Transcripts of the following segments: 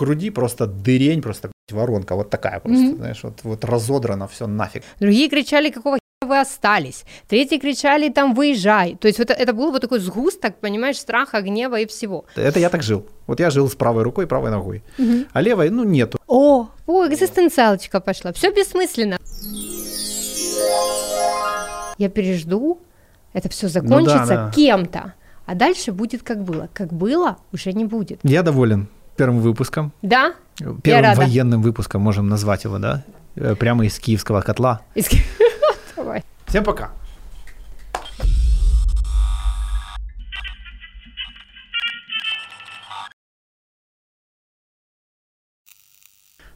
груди просто дырень, просто воронка, вот такая просто, mm-hmm. знаешь, вот, вот разодрано все нафиг. Другие кричали, какого вы остались. Третьи кричали, там, выезжай. То есть вот это был вот такой сгусток, понимаешь, страха, гнева и всего. Это я так жил. Вот я жил с правой рукой, правой ногой. Угу. А левой, ну, нету. О, о, экзистенциалочка пошла. Все бессмысленно. Я пережду, это все закончится ну, да, да. кем-то. А дальше будет как было. Как было, уже не будет. Я доволен первым выпуском. Да? Первым военным выпуском можем назвать его, да? Э, прямо из киевского котла. Из... Давай. Всем пока.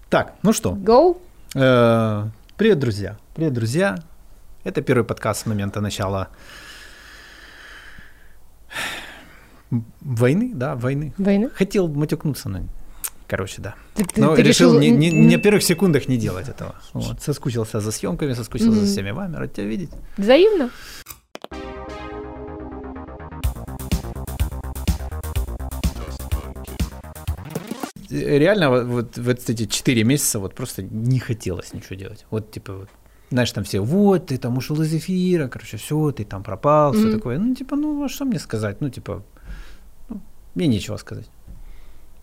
Так, ну что? Go. Э, привет, друзья. Привет, друзья. Это первый подкаст с момента начала войны, да, войны. Войны. Хотел матюкнуться, но Короче, да. Ты, Но ты решил, решил не, не, не на первых секундах не делать этого. Вот. Соскучился за съемками, соскучился mm-hmm. за всеми вами. Рад тебя видеть. Взаимно. Реально, вот, вот эти четыре месяца вот просто не хотелось ничего делать. Вот типа вот, знаешь, там все, вот, ты там ушел из эфира, короче, все, ты там пропал, mm-hmm. все такое. Ну, типа, ну, а что мне сказать? Ну, типа, мне нечего сказать.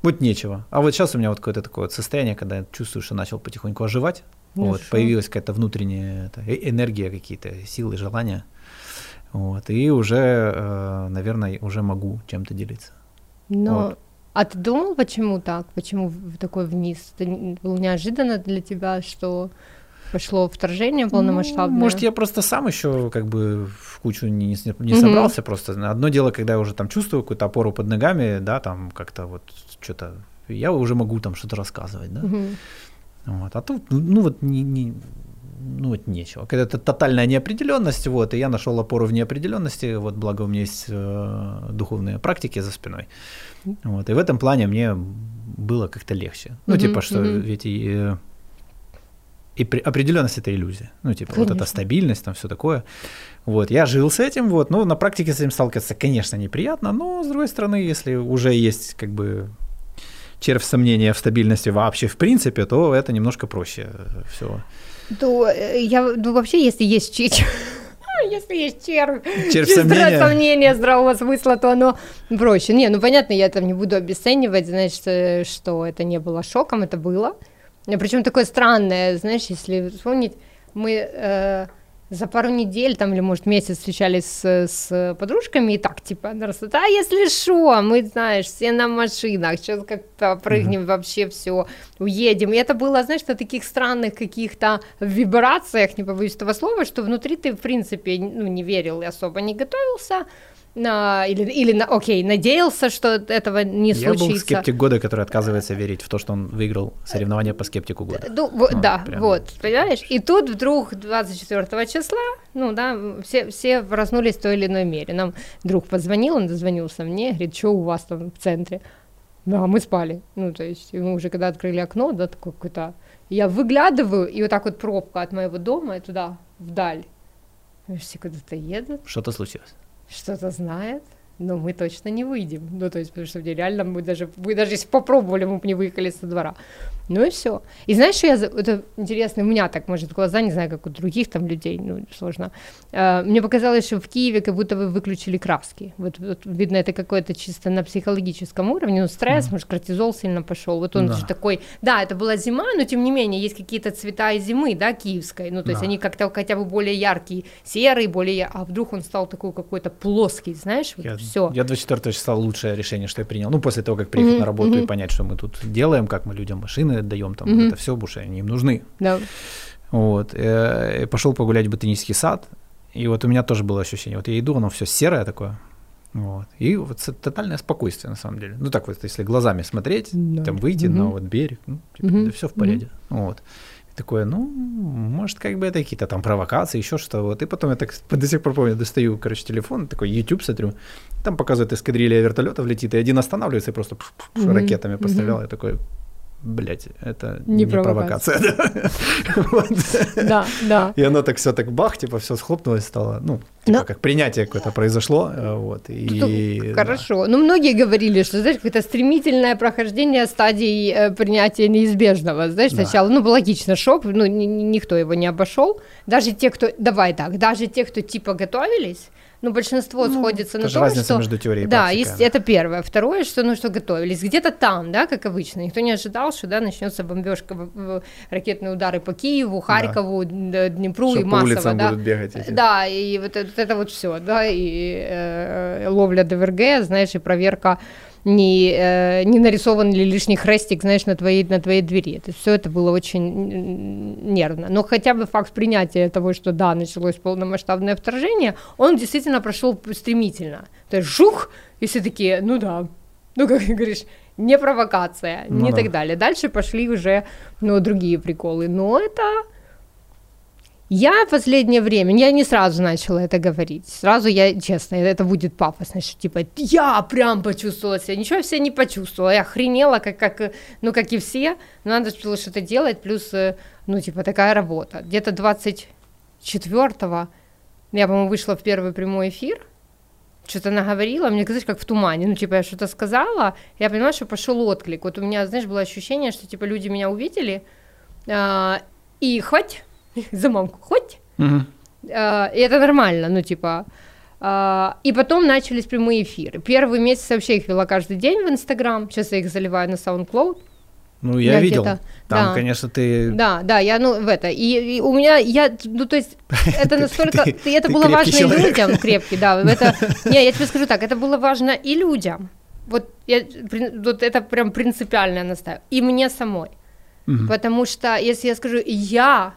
Вот нечего. А вот сейчас у меня вот какое-то такое вот состояние, когда я чувствую, что начал потихоньку оживать. Ну, вот, появилась какая-то внутренняя это, э, энергия, какие-то силы, желания. Вот, и уже, э, наверное, уже могу чем-то делиться. Но, вот. а ты думал, почему так? Почему такой вниз? Это было неожиданно для тебя, что пошло вторжение полномасштабное? Ну, может, я просто сам еще как бы в кучу не, не, не собрался mm-hmm. просто. Одно дело, когда я уже там чувствую какую-то опору под ногами, да, там как-то вот что-то, я уже могу там что-то рассказывать, да. Mm-hmm. Вот. А тут, ну вот, не, не, ну вот нечего. Когда-то тотальная неопределенность, вот, и я нашел опору в неопределенности, вот, благо у меня есть э, духовные практики за спиной. Вот, и в этом плане мне было как-то легче. Ну, mm-hmm, типа, что mm-hmm. ведь и, э, и при, определенность это иллюзия. Ну, типа, Конечно. вот эта стабильность, там все такое. Вот, я жил с этим, вот, ну, на практике с этим сталкиваться, конечно, неприятно, но, с другой стороны, если уже есть, как бы, червь сомнения в стабильности вообще в принципе, то это немножко проще все. То э, я, ну, вообще, если есть червь, если есть червь, червь сомнения. сомнения здравого смысла, то оно проще. Не, ну понятно, я там не буду обесценивать, значит, э, что это не было шоком, это было. Причем такое странное, знаешь, если вспомнить, мы э, за пару недель, там, или, может, месяц встречались с, с подружками, и так, типа, да, если что, мы, знаешь, все на машинах, сейчас как-то прыгнем, mm-hmm. вообще все, уедем. И это было, знаешь, на таких странных каких-то вибрациях, не побоюсь этого слова, что внутри ты, в принципе, ну, не верил и особо не готовился, на, или, или на, окей, надеялся, что этого не случится. Я был скептик года, который отказывается верить в то, что он выиграл соревнования по скептику года. Ну, ну да, прям. вот, понимаешь? И тут вдруг 24 числа, ну да, все, все проснулись в той или иной мере. Нам друг позвонил, он дозвонился мне, говорит, что у вас там в центре? Да, мы спали. Ну, то есть, мы уже когда открыли окно, да, такой какой-то... Я выглядываю, и вот так вот пробка от моего дома и туда, вдаль. Все куда-то едут. Что-то случилось что-то знает, но мы точно не выйдем. Ну, то есть, потому что реально мы даже, мы даже если попробовали, мы бы не выехали со двора. Ну и все. И знаешь, что я, это интересно, у меня так, может, глаза, не знаю, как у других там людей, ну, сложно. А, мне показалось, что в Киеве как будто вы выключили краски. Вот, вот видно, это какое-то чисто на психологическом уровне, ну, стресс, mm. может, кортизол сильно пошел. Вот он да. же такой, да, это была зима, но тем не менее, есть какие-то цвета зимы, да, киевской, ну, то есть да. они как-то хотя бы более яркие, серые, более, а вдруг он стал такой какой-то плоский, знаешь, вот я, все. Я 24 числа лучшее решение, что я принял. Ну, после того, как приехать mm-hmm. на работу mm-hmm. и понять, что мы тут делаем, как мы людям машины отдаем, там, mm-hmm. это все, потому что они им нужны. Да. Вот. Э, пошел погулять в ботанический сад, и вот у меня тоже было ощущение, вот я иду, оно все серое такое, вот. И вот тотальное спокойствие, на самом деле. Ну, так вот, если глазами смотреть, да. там выйти угу. на вот берег, ну, типа, угу. да все в порядке. Угу. Вот. Такое, ну, может, как бы это какие-то там провокации, еще что-то. Вот. И потом я так до сих пор помню, достаю, короче, телефон, такой YouTube смотрю, там показывает эскадрилья вертолетов летит, и один останавливается и просто угу. ракетами пострелял. Я такой, блядь, это не, не провокация. провокация. Да, да. И оно так все так бах, типа все схлопнулось, стало, ну, типа как принятие какое-то произошло, э, вот. Хорошо. Ну, многие говорили, что, знаешь, какое-то стремительное прохождение стадий э, принятия неизбежного. Знаешь, сначала, ну, логично, шок, ну, никто его не обошел. Даже те, кто, давай так, даже те, кто типа готовились, ну, большинство ну, сходится на том, разница что... между теорией и Да, есть, это первое. Второе, что, ну, что готовились. Где-то там, да, как обычно. Никто не ожидал, что, да, начнется бомбежка, ракетные удары по Киеву, Харькову, да. Днепру что и массово, по улицам да. будут бегать эти. Да, и вот это, вот это вот все, да, и э, ловля ДВРГ, знаешь, и проверка не, э, не нарисован ли лишний хрестик, знаешь, на твоей, на твоей двери. Это, все это было очень нервно. Но хотя бы факт принятия того, что да, началось полномасштабное вторжение, он действительно прошел стремительно. То есть жух, и все такие, ну да, ну как говоришь, не провокация, ну, не да. так далее. Дальше пошли уже, ну, другие приколы. Но это я в последнее время, я не сразу начала это говорить, сразу я, честно, это будет пафосно, что типа я прям почувствовала себя, ничего все не почувствовала, я охренела, как, как, ну, как и все, но надо было что-то делать, плюс, э, ну, типа, такая работа. Где-то 24-го я, по-моему, вышла в первый прямой эфир, что-то наговорила, мне казалось, как в тумане, ну, типа, я что-то сказала, я поняла, что пошел отклик, вот у меня, знаешь, было ощущение, что, типа, люди меня увидели, э, и хоть за мамку, хоть. Угу. И это нормально, ну, типа. Uh, и потом начались прямые эфиры. Первый месяц вообще их вела каждый день в Инстаграм. Сейчас я их заливаю на SoundCloud. Ну, я, я видел. Там, да. конечно, ты... Да, да, я, ну, в это. И, и у меня, я, ну, то есть, это настолько... это было важно и людям, крепкий, да. Это, не, я тебе скажу так, это было важно и людям. Вот, я, вот это прям принципиально настаиваю. И мне самой. Потому что, если я скажу, я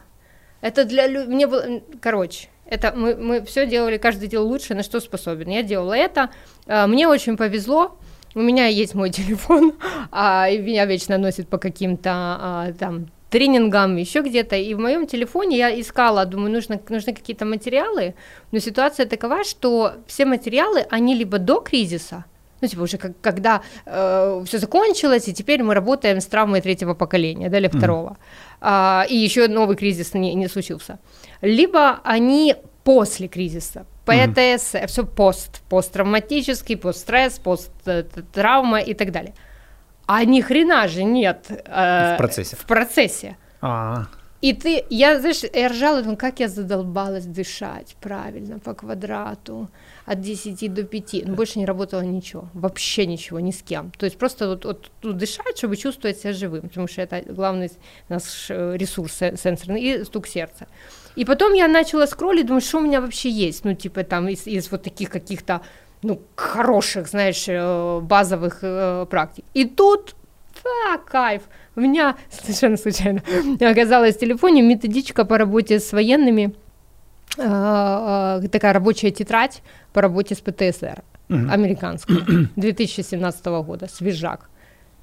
это для людей, мне было, короче, это мы, мы все делали, каждый делал лучше, на что способен. Я делала это, а, мне очень повезло, у меня есть мой телефон, а, и меня вечно носит по каким-то а, там тренингам, еще где-то, и в моем телефоне я искала, думаю, нужно, нужны какие-то материалы, но ситуация такова, что все материалы, они либо до кризиса, ну, типа уже как, когда э, все закончилось, и теперь мы работаем с травмой третьего поколения, да, или второго, mm. А, и еще новый кризис не, не случился. Либо они после кризиса, ПТС, mm. все пост, посттравматический, постстресс, посттравма и так далее. А ни хрена же нет э, в процессе. В процессе. А-а-а. И ты, я, знаешь, я ржала, думаю, как я задолбалась дышать правильно, по квадрату, от 10 до 5. Ну, больше не работало ничего, вообще ничего, ни с кем. То есть просто вот, вот, вот дышать, чтобы чувствовать себя живым, потому что это главный наш ресурс сенсорный, и стук сердца. И потом я начала скроллить, думаю, что у меня вообще есть, ну, типа там из, из вот таких каких-то, ну, хороших, знаешь, э, базовых э, практик. И тут, да, кайф, у меня совершенно случайно оказалась в телефоне методичка по работе с военными, а, а, такая рабочая тетрадь по работе с ПТСР, американская, 2017 года, свежак.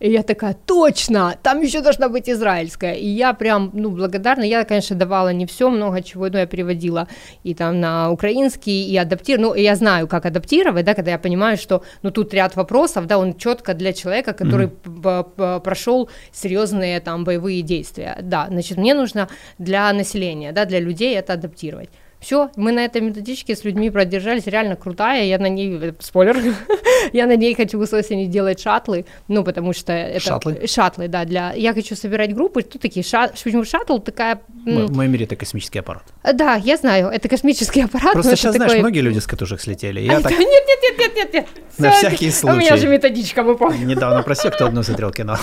И я такая, точно, там еще должна быть израильская. И я прям, ну, благодарна. Я, конечно, давала не все, много чего, но я переводила и там на украинский, и адаптировала. Ну, я знаю, как адаптировать, да, когда я понимаю, что, ну, тут ряд вопросов, да, он четко для человека, который mm-hmm. прошел серьезные там боевые действия. Да, значит, мне нужно для населения, да, для людей это адаптировать. Все, мы на этой методичке с людьми продержались, реально крутая, я на ней, э, спойлер, я на ней хочу с осени делать шатлы, ну, потому что это... Шатлы? Шатлы, да, для... Я хочу собирать группы, тут такие, шат... почему шаттл такая... В моем мире это космический аппарат. Да, я знаю, это космический аппарат. Просто сейчас, знаешь, многие люди с катушек слетели. Я так... Нет, нет, нет, нет, нет, нет. На всякий случай. У меня же методичка, мы помним. Недавно про секту одну смотрел кино.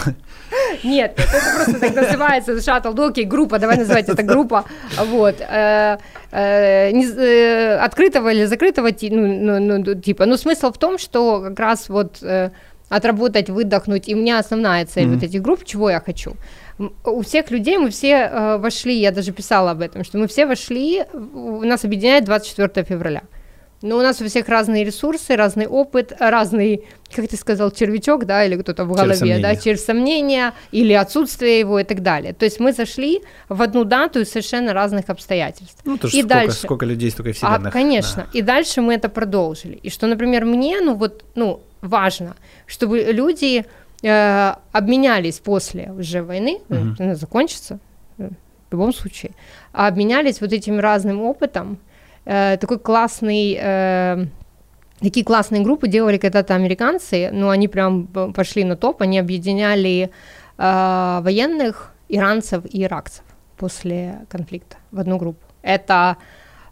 Нет, это просто так называется, шаттл, ну окей, группа, давай называть это группа, вот. Э, э, э, открытого или закрытого, ну, ну, ну, типа, ну, смысл в том, что как раз вот отработать, выдохнуть, и у меня основная цель mm-hmm. вот этих групп, чего я хочу. У всех людей мы все э, вошли, я даже писала об этом, что мы все вошли, у нас объединяет 24 февраля. Но у нас у всех разные ресурсы, разный опыт, разный, как ты сказал, червячок, да, или кто-то в голове, через да, через сомнения, или отсутствие его и так далее. То есть мы зашли в одну дату из совершенно разных обстоятельств. Ну, то и сколько, дальше, сколько людей, столько вселенных. А, конечно. Да. И дальше мы это продолжили. И что, например, мне, ну вот, ну, важно, чтобы люди э, обменялись после уже войны, угу. она закончится э, в любом случае, обменялись вот этим разным опытом. Э, такой классный... Э, Такие классные группы делали когда-то американцы, но они прям пошли на топ, они объединяли э, военных, иранцев и иракцев после конфликта в одну группу. Это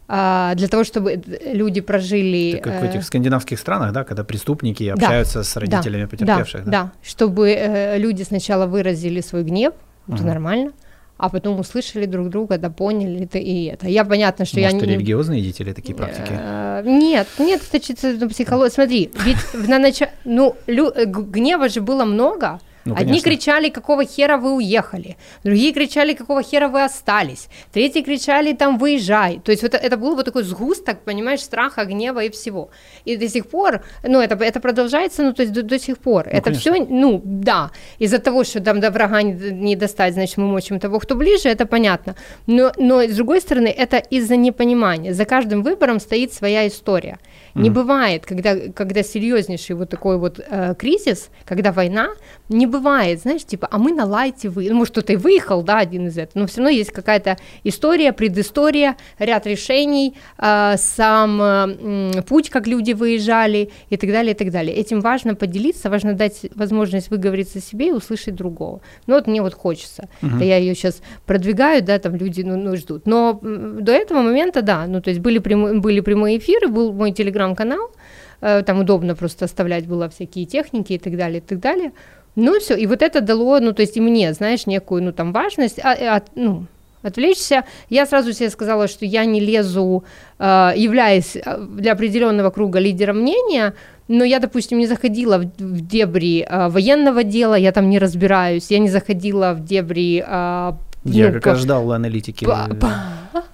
э, для того, чтобы люди прожили... Это как в этих скандинавских странах, да, когда преступники общаются да, с родителями да, потерпевших. Да, да, да, чтобы э, люди сначала выразили свой гнев, это угу. нормально, а потом услышали друг друга, да поняли это и это. Я понятно, что Может, я не... религиозные деятели такие практики? Э, нет, нет, это чисто психология. Смотри, ведь на начале, ну, лю... гнева же было много, ну, Одни кричали, какого хера вы уехали, другие кричали, какого хера вы остались, третьи кричали, там, выезжай. То есть вот это был вот такой сгусток, понимаешь, страха, гнева и всего. И до сих пор, ну, это, это продолжается, ну, то есть до, до сих пор. Ну, это все, ну, да, из-за того, что там до врага не, не достать, значит, мы мочим того, кто ближе, это понятно. Но, но с другой стороны, это из-за непонимания. За каждым выбором стоит своя история. Не бывает, когда, когда серьезнейший вот такой вот э, кризис, когда война, не бывает, знаешь, типа, а мы на лайте вы, ну, может, кто-то и выехал, да, один из этого, но все равно есть какая-то история, предыстория, ряд решений, э, сам э, путь, как люди выезжали и так далее, и так далее. Этим важно поделиться, важно дать возможность выговориться себе и услышать другого. Ну, вот мне вот хочется, uh-huh. да, я ее сейчас продвигаю, да, там люди, ну, ну, ждут. Но до этого момента, да, ну, то есть были, прямые, были прямые эфиры, был мой телеграм-канал, э, там удобно просто оставлять было всякие техники и так далее, и так далее. Ну и все, и вот это дало, ну то есть и мне, знаешь, некую, ну там важность, а, а, ну, отвлечься. Я сразу себе сказала, что я не лезу, э, являясь для определенного круга лидером мнения, но я, допустим, не заходила в, дебри военного дела, я там не разбираюсь, я не заходила в дебри я ну, как раз ждал аналитики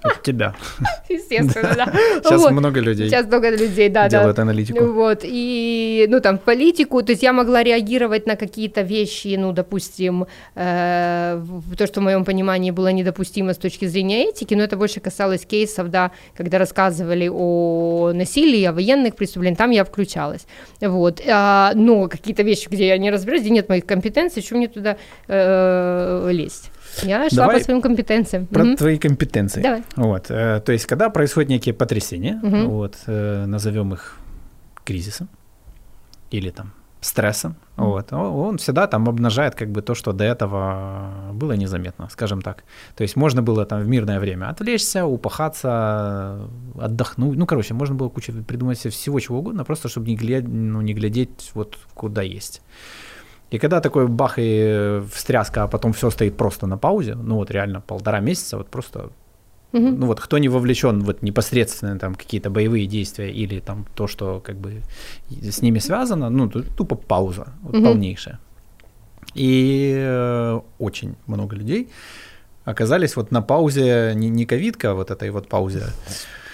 от тебя. Естественно, да. Сейчас вот. много людей. Сейчас много людей, да, делают да. аналитику. Вот и ну там политику, то есть я могла реагировать на какие-то вещи, ну допустим, э, то, что в моем понимании было недопустимо с точки зрения этики, но это больше касалось кейсов, да, когда рассказывали о насилии, о военных преступлениях, там я включалась, вот. А, но какие-то вещи, где я не разбираюсь, где нет моих компетенций, что мне туда э, лезть? Я шла Давай по своим компетенциям. Про угу. твои компетенции. Давай. Вот, э, то есть, когда происходят некие потрясения, угу. вот, э, назовем их кризисом или там стрессом, mm. вот, он всегда там обнажает как бы то, что до этого было незаметно, скажем так. То есть можно было там в мирное время отвлечься, упахаться, отдохнуть, ну, короче, можно было кучу придумать всего чего угодно, просто чтобы не, глядь, ну, не глядеть вот куда есть. И когда такой бах и встряска, а потом все стоит просто на паузе, ну вот реально полтора месяца, вот просто Угу. Ну вот кто не вовлечен вот непосредственно там какие-то боевые действия или там то, что как бы с ними связано, ну тупо пауза вот, угу. полнейшая. И э, очень много людей оказались вот на паузе не, не ковидка, а вот этой вот паузе,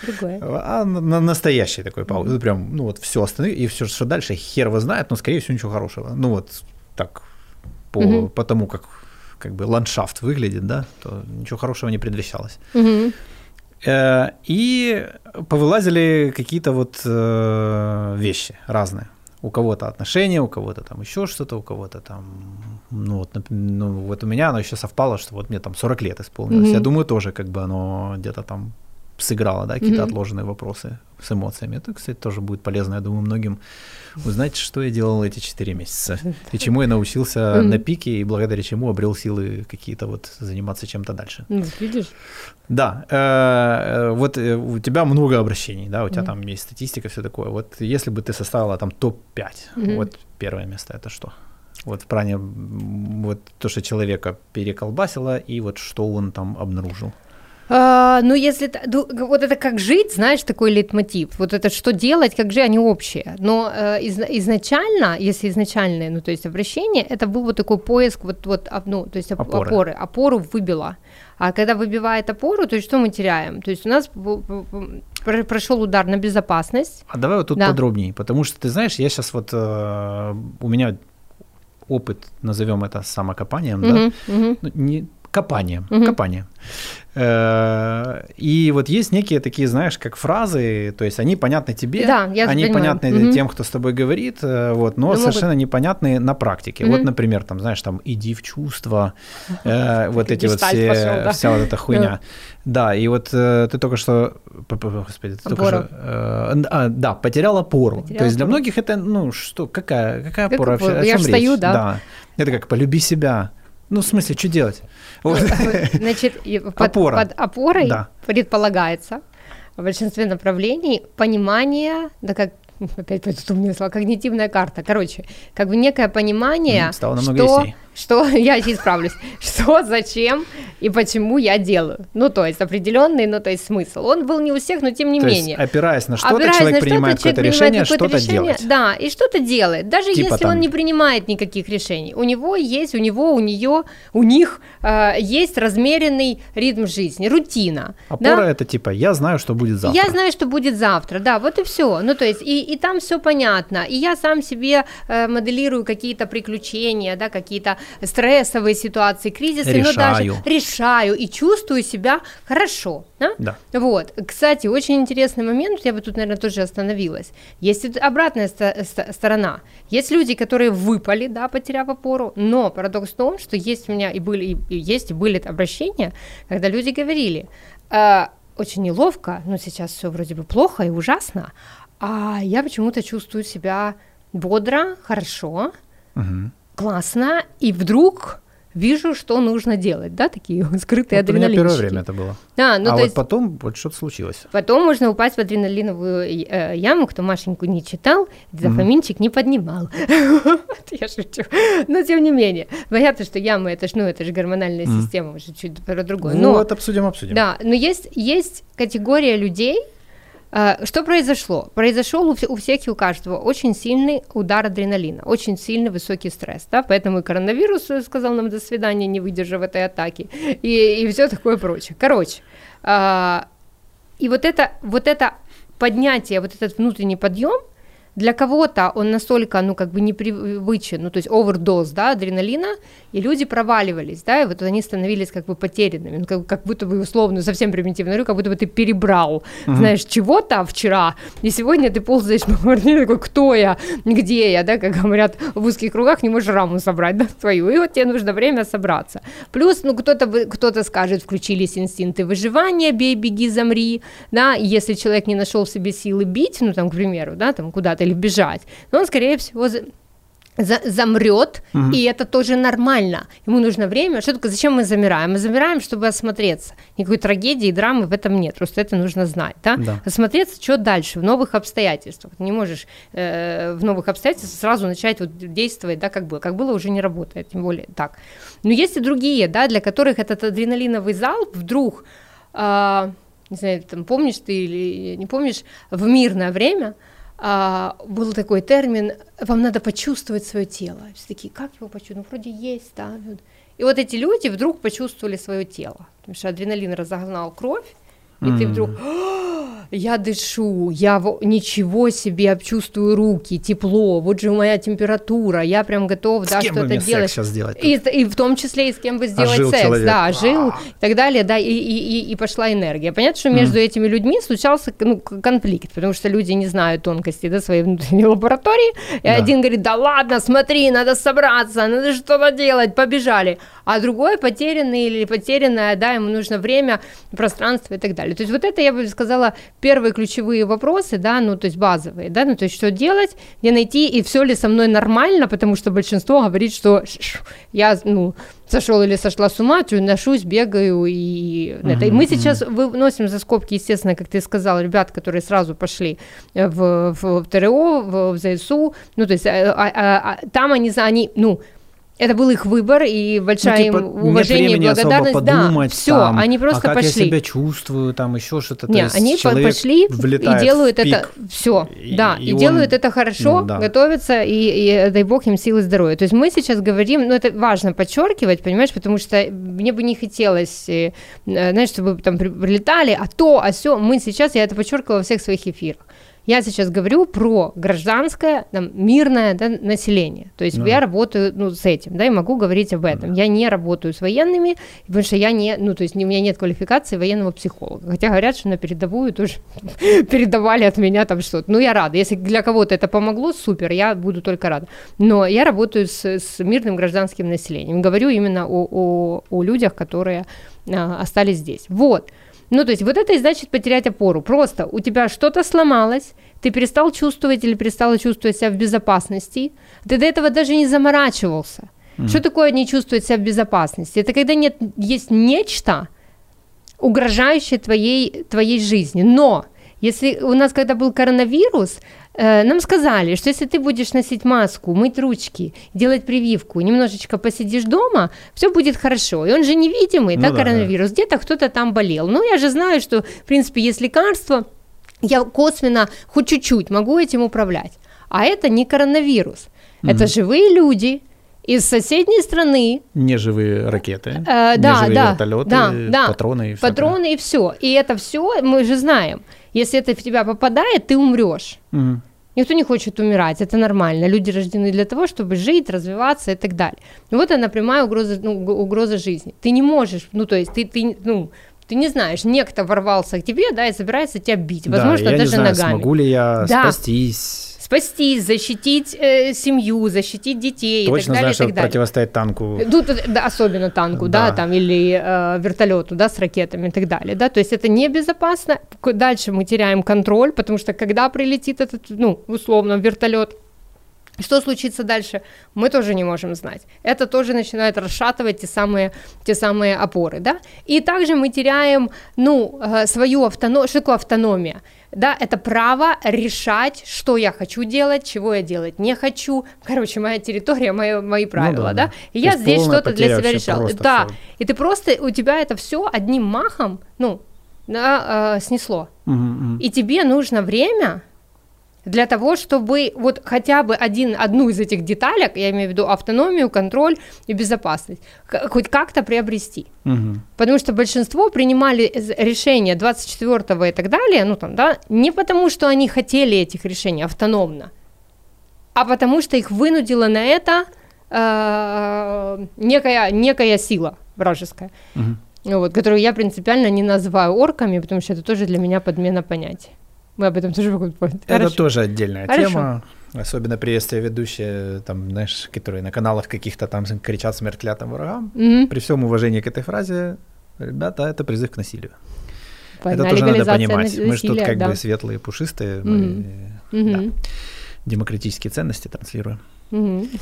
Другое. а на, на настоящей такой паузе. Прям, ну вот все остальное, и все, что дальше, хер его знает, но скорее всего ничего хорошего. Ну вот так, по, mm-hmm. по тому, как как бы ландшафт выглядит, да, то ничего хорошего не предвещалось. Угу. И повылазили какие-то вот э, вещи разные. У кого-то отношения, у кого-то там еще что-то, у кого-то там, ну вот, ну вот у меня оно еще совпало, что вот мне там 40 лет исполнилось. Mm-hmm. Я думаю, тоже как бы оно где-то там сыграло, да, какие-то mm-hmm. отложенные вопросы с эмоциями. Это, кстати, тоже будет полезно, я думаю, многим узнать, что я делал эти четыре месяца и чему я научился на пике и благодаря чему обрел силы какие-то вот заниматься чем-то дальше. Ну, видишь? Да, э, э, вот э, у тебя много обращений, да, у тебя там есть статистика, все такое. Вот если бы ты составила там топ-5, mm-hmm. вот первое место это что? Вот в плане вот то, что человека переколбасило, и вот что он там обнаружил. А, ну, если вот это как жить, знаешь, такой лейтмотив. Вот это что делать, как же они общие. Но э, из, изначально, если изначальное, ну, то есть обращение, это был вот такой поиск, вот, вот ну, то есть опоры. опоры. Опору выбила. А когда выбивает опору, то есть что мы теряем? То есть у нас прошел удар на безопасность. А давай вот тут да. подробнее, потому что ты знаешь, я сейчас вот э, у меня опыт, назовем это самокопанием, uh-huh, да, uh-huh. Ну, не копание, угу. копание. Э, и вот есть некие такие, знаешь, как фразы, то есть они понятны тебе, да, я они понимаю. понятны угу. тем, кто с тобой говорит, э, вот, но, но совершенно могут... непонятны на практике. Угу. Вот, например, там, знаешь, там, иди в чувство, э, вот эти вот все, пошел, да. вся вот эта хуйня. Да, и вот ты только что, господи, ты только что, а, да, потерял опору. Потерял то есть для многих это, ну, что, какая, какая опора? Как, о чем я стою, да. да. Это как полюби себя. Ну, в смысле, что делать? Вот. Значит, под, Опора. под опорой да. предполагается в большинстве направлений понимание, да как опять пойдут умные слова, когнитивная карта. Короче, как бы некое понимание, Стало что, ясней что я исправлюсь, что, зачем и почему я делаю. Ну, то есть определенный, ну, то есть смысл. Он был не у всех, но тем не то менее. Есть, опираясь на что-то, опираясь человек на принимает что-то, какое-то решение, что-то решение, делать. Да, и что-то делает. Даже типа если там... он не принимает никаких решений. У него есть, у него, у нее, у них э, есть размеренный ритм жизни, рутина. Опора да? это типа, я знаю, что будет завтра. Я знаю, что будет завтра, да, вот и все. Ну, то есть, и, и там все понятно. И я сам себе э, моделирую какие-то приключения, да, какие-то стрессовые ситуации, кризисы, решаю. но даже решаю и чувствую себя хорошо. Да? Да. Вот. Кстати, очень интересный момент, я бы тут, наверное, тоже остановилась. Есть обратная сторона. Есть люди, которые выпали, да, потеряв опору, но парадокс в том, что есть у меня и были, и есть и были обращения, когда люди говорили, э, очень неловко, но сейчас все вроде бы плохо и ужасно, а я почему-то чувствую себя бодро, хорошо, угу классно, и вдруг вижу, что нужно делать, да, такие скрытые вот адреналинчики. У меня первое время это было. А, ну, а то вот есть, потом вот что-то случилось. Потом можно упасть в адреналиновую э, яму, кто Машеньку не читал, дофаминчик mm-hmm. не поднимал. Я шучу. Но тем не менее, понятно, что ямы это ж, ну, это же гормональная система, уже чуть про другое. Ну, вот обсудим, обсудим. Да, но есть, есть категория людей, что произошло? Произошел у всех и у каждого очень сильный удар адреналина, очень сильный высокий стресс, да, поэтому и коронавирус сказал нам до свидания, не выдержав этой атаки, и, и все такое прочее. Короче, а, и вот это, вот это поднятие, вот этот внутренний подъем, для кого-то он настолько, ну, как бы непривычен, ну, то есть овердоз, да, адреналина, и люди проваливались, да, и вот они становились как бы потерянными, ну, как, как будто бы условно, совсем примитивно говорю, как будто бы ты перебрал, uh-huh. знаешь, чего-то вчера, и сегодня ты ползаешь по квартире, такой, кто я, где я, да, как говорят в узких кругах, не можешь раму собрать, да, свою, и вот тебе нужно время собраться. Плюс, ну, кто-то, кто-то скажет, включились инстинкты выживания, бей, беги, замри, да, и если человек не нашел в себе силы бить, ну, там, к примеру, да, там, куда-то или бежать, но он, скорее всего, за, замрет, угу. и это тоже нормально. Ему нужно время. Что такое? Зачем мы замираем? Мы замираем, чтобы осмотреться. Никакой трагедии, драмы в этом нет. Просто это нужно знать, да? да. Осмотреться, что дальше в новых обстоятельствах. Ты не можешь э, в новых обстоятельствах сразу начать вот действовать, да, как было. Как было уже не работает, тем более так. Но есть и другие, да, для которых этот адреналиновый залп вдруг, э, не знаю, там помнишь ты или не помнишь, в мирное время – а, был такой термин, вам надо почувствовать свое тело. Все такие, как его почувствовать? Ну, вроде есть, да. И вот эти люди вдруг почувствовали свое тело, потому что адреналин разогнал кровь, и mm. ты вдруг, я дышу, я ничего себе чувствую руки, тепло, вот же моя температура, я прям готов, с да, что-то делать. сейчас сделать и, и в том числе и с кем бы сделать а секс, человек. да, жил и так далее, да, и, и, и, и пошла энергия. Понятно, что между mm. этими людьми случался ну, конфликт, потому что люди не знают тонкости да, своей внутренней лаборатории, и да. один говорит, да ладно, смотри, надо собраться, надо что-то делать, побежали, а другой потерянный или потерянная, да, ему нужно время, пространство и так далее. То есть вот это, я бы сказала, первые ключевые вопросы, да, ну, то есть базовые, да, ну, то есть что делать, где найти, и все ли со мной нормально, потому что большинство говорит, что я, ну, сошел или сошла с ума, ношусь, бегаю и uh-huh, это. И мы сейчас выносим за скобки, естественно, как ты сказал, ребят, которые сразу пошли в, в, в ТРО, в, в ЗСУ, ну, то есть а, а, а, там они, они, ну, это был их выбор и большая ну, типа, им уважение и благодарность. Особо да, все, там, они просто а как пошли. я себя чувствую, там еще что-то. Не, они пошли и делают это все, и, да, и, и он, делают это хорошо, ну, да. готовятся и, и дай бог им силы здоровья. То есть мы сейчас говорим, ну это важно подчеркивать, понимаешь, потому что мне бы не хотелось, э, знаешь, чтобы там прилетали, а то, а все. Мы сейчас, я это подчеркивала во всех своих эфирах Я сейчас говорю про гражданское, там, мирное да, население. То есть ну. я работаю ну, с этим, да, и могу говорить об этом. Ну. Я не работаю с военными, потому что я не, ну, то есть у меня нет квалификации военного психолога. Хотя говорят, что на передовую тоже передавали от меня там что-то. Ну, я рада. Если для кого-то это помогло, супер, я буду только рада. Но я работаю с, с мирным гражданским населением. Говорю именно о, о, о людях, которые а, остались здесь. Вот. Ну, то есть вот это и значит потерять опору. Просто у тебя что-то сломалось, ты перестал чувствовать или перестала чувствовать себя в безопасности, ты до этого даже не заморачивался. Mm. Что такое не чувствовать себя в безопасности? Это когда нет, есть нечто, угрожающее твоей, твоей жизни. Но если у нас когда был коронавирус, э, нам сказали, что если ты будешь носить маску, мыть ручки, делать прививку, немножечко посидишь дома, все будет хорошо. И он же невидимый, ну, да, коронавирус. Да. Где-то кто-то там болел. Ну, я же знаю, что, в принципе, есть лекарства, я косвенно, хоть чуть-чуть могу этим управлять. А это не коронавирус. Угу. Это живые люди, из соседней страны. Неживые ракеты, э, да, неживые да, вертолеты, да, да, патроны и все. Патроны и все. И это все мы же знаем. Если это в тебя попадает, ты умрешь. Угу. Никто не хочет умирать, это нормально. Люди рождены для того, чтобы жить, развиваться и так далее. И вот она прямая угроза, ну, угроза жизни. Ты не можешь, ну то есть ты, ты ну, ты не знаешь, некто ворвался к тебе, да, и собирается тебя бить, возможно, да, я даже не знаю, ногами. Смогу ли я да. спастись? Спастись, защитить э, семью, защитить детей Точно и так далее. знаешь, и так далее. противостоять танку. Тут, да, особенно танку, да, да там, или э, вертолету, да, с ракетами и так далее, да, то есть это небезопасно. Дальше мы теряем контроль, потому что когда прилетит этот, ну, условно, вертолет, что случится дальше, мы тоже не можем знать. Это тоже начинает расшатывать те самые, те самые опоры, да. И также мы теряем, ну, э, свою автономию. Что такое автономия? Да, это право решать, что я хочу делать, чего я делать не хочу. Короче, моя территория, мои, мои ну правила, ну, да, да. И я здесь что-то для себя решал. Да, все. и ты просто, у тебя это все одним махом, ну, да, э, снесло. Угу, угу. И тебе нужно время для того, чтобы вот хотя бы один, одну из этих деталек, я имею в виду автономию, контроль и безопасность, хоть как-то приобрести. Угу. Потому что большинство принимали решения 24-го и так далее, ну там, да, не потому, что они хотели этих решений автономно, а потому что их вынудила на это э, некая, некая сила вражеская. Угу. Вот, которую я принципиально не называю орками, потому что это тоже для меня подмена понятия. Мы об этом тоже могут поговорить. Это Хорошо. тоже отдельная Хорошо. тема. Особенно приветствия ведущие, там, знаешь, которые на каналах каких-то там кричат смерть клятым врагам. Mm-hmm. При всем уважении к этой фразе, ребята, это призыв к насилию. Понятно. Это тоже надо понимать. Насилия, мы же тут как да. бы светлые, пушистые, мы mm-hmm. да, демократические ценности транслируем. Mm-hmm.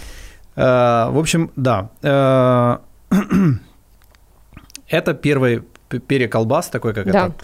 Uh, в общем, да. Uh, это первый переколбас такой, как да. это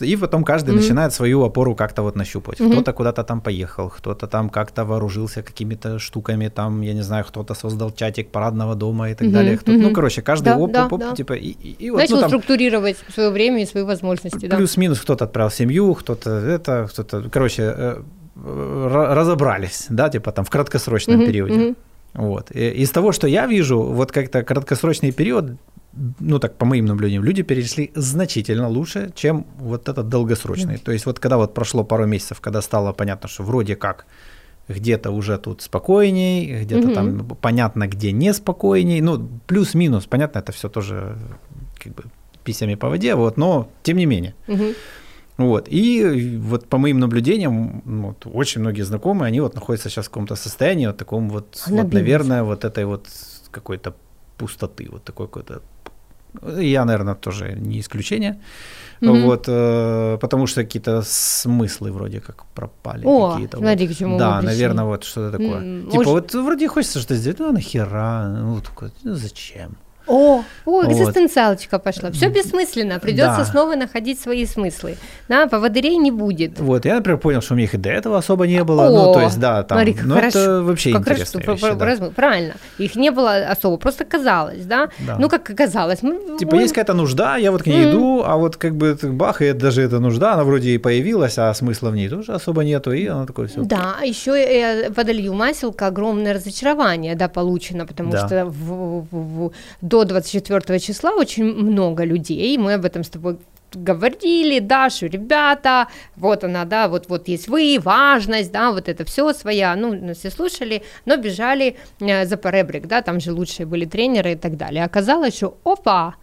и потом каждый mm-hmm. начинает свою опору как-то вот нащупать. Mm-hmm. Кто-то куда-то там поехал, кто-то там как-то вооружился какими-то штуками, там, я не знаю, кто-то создал чатик парадного дома и так mm-hmm. далее. Кто-то, mm-hmm. Ну, короче, каждый да, оп, да, оп, да. типа, и, и, и вот, Начал ну, там, структурировать свое время и свои возможности. Плюс-минус кто-то отправил семью, кто-то это, кто-то, короче, э, разобрались, да, типа там в краткосрочном mm-hmm. периоде. Mm-hmm. Вот. Из того, что я вижу, вот как-то краткосрочный период ну так по моим наблюдениям, люди перешли значительно лучше, чем вот этот долгосрочный. Mm. То есть вот когда вот прошло пару месяцев, когда стало понятно, что вроде как где-то уже тут спокойней, где-то mm-hmm. там понятно, где неспокойней, ну плюс-минус, понятно, это все тоже как бы писями по воде, вот, но тем не менее. Mm-hmm. Вот. И вот по моим наблюдениям, вот, очень многие знакомые, они вот находятся сейчас в каком-то состоянии, вот таком вот, вот наверное, вот этой вот какой-то пустоты, вот такой какой-то я, наверное, тоже не исключение. Mm-hmm. Вот, э, потому что какие-то смыслы вроде как пропали. О, какие-то смотри, вот. к чему Да, наверное, вот что-то такое. Mm-hmm. Типа, вот вроде хочется что-то сделать, ну нахера, ну такое, ну зачем? О, о, экзистенциалочка вот. пошла. Все бессмысленно, придется да. снова находить свои смыслы. Да, поводырей не будет. Вот, я, например, понял, что у них и до этого особо не было. О, ну, то есть, да, там, смотри, ну, хорошо, это вообще как интересно. Вещи, да. Правильно, их не было особо, просто казалось, да. да. Ну, как казалось. Мы, типа, мы... есть какая-то нужда, я вот к ней mm-hmm. иду, а вот как бы бах, и даже эта нужда, она вроде и появилась, а смысла в ней тоже особо нету, и она такое все. Да, а еще я водолью маселка, огромное разочарование, да, получено, потому да. что в, в, в, до 24 числа очень много людей, мы об этом с тобой говорили, да, что ребята, вот она, да, вот, вот есть вы, важность, да, вот это все своя, ну, все слушали, но бежали э, за поребрик, да, там же лучшие были тренеры и так далее. Оказалось, что опа,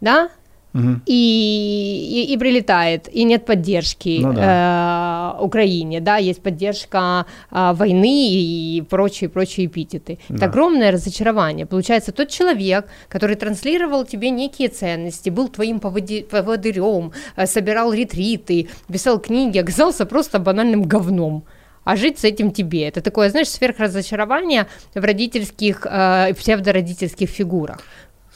да, угу. и, и, и прилетает, и нет поддержки ну, да. э, Украине, да, есть поддержка э, войны и прочие, прочие эпитеты. Да. Это огромное разочарование. Получается, тот человек, который транслировал тебе некие ценности, был твоим поводи, поводырем, э, собирал ретриты, писал книги, оказался просто банальным говном а жить с этим тебе. Это такое, знаешь, сверхразочарование в родительских, э, псевдородительских фигурах.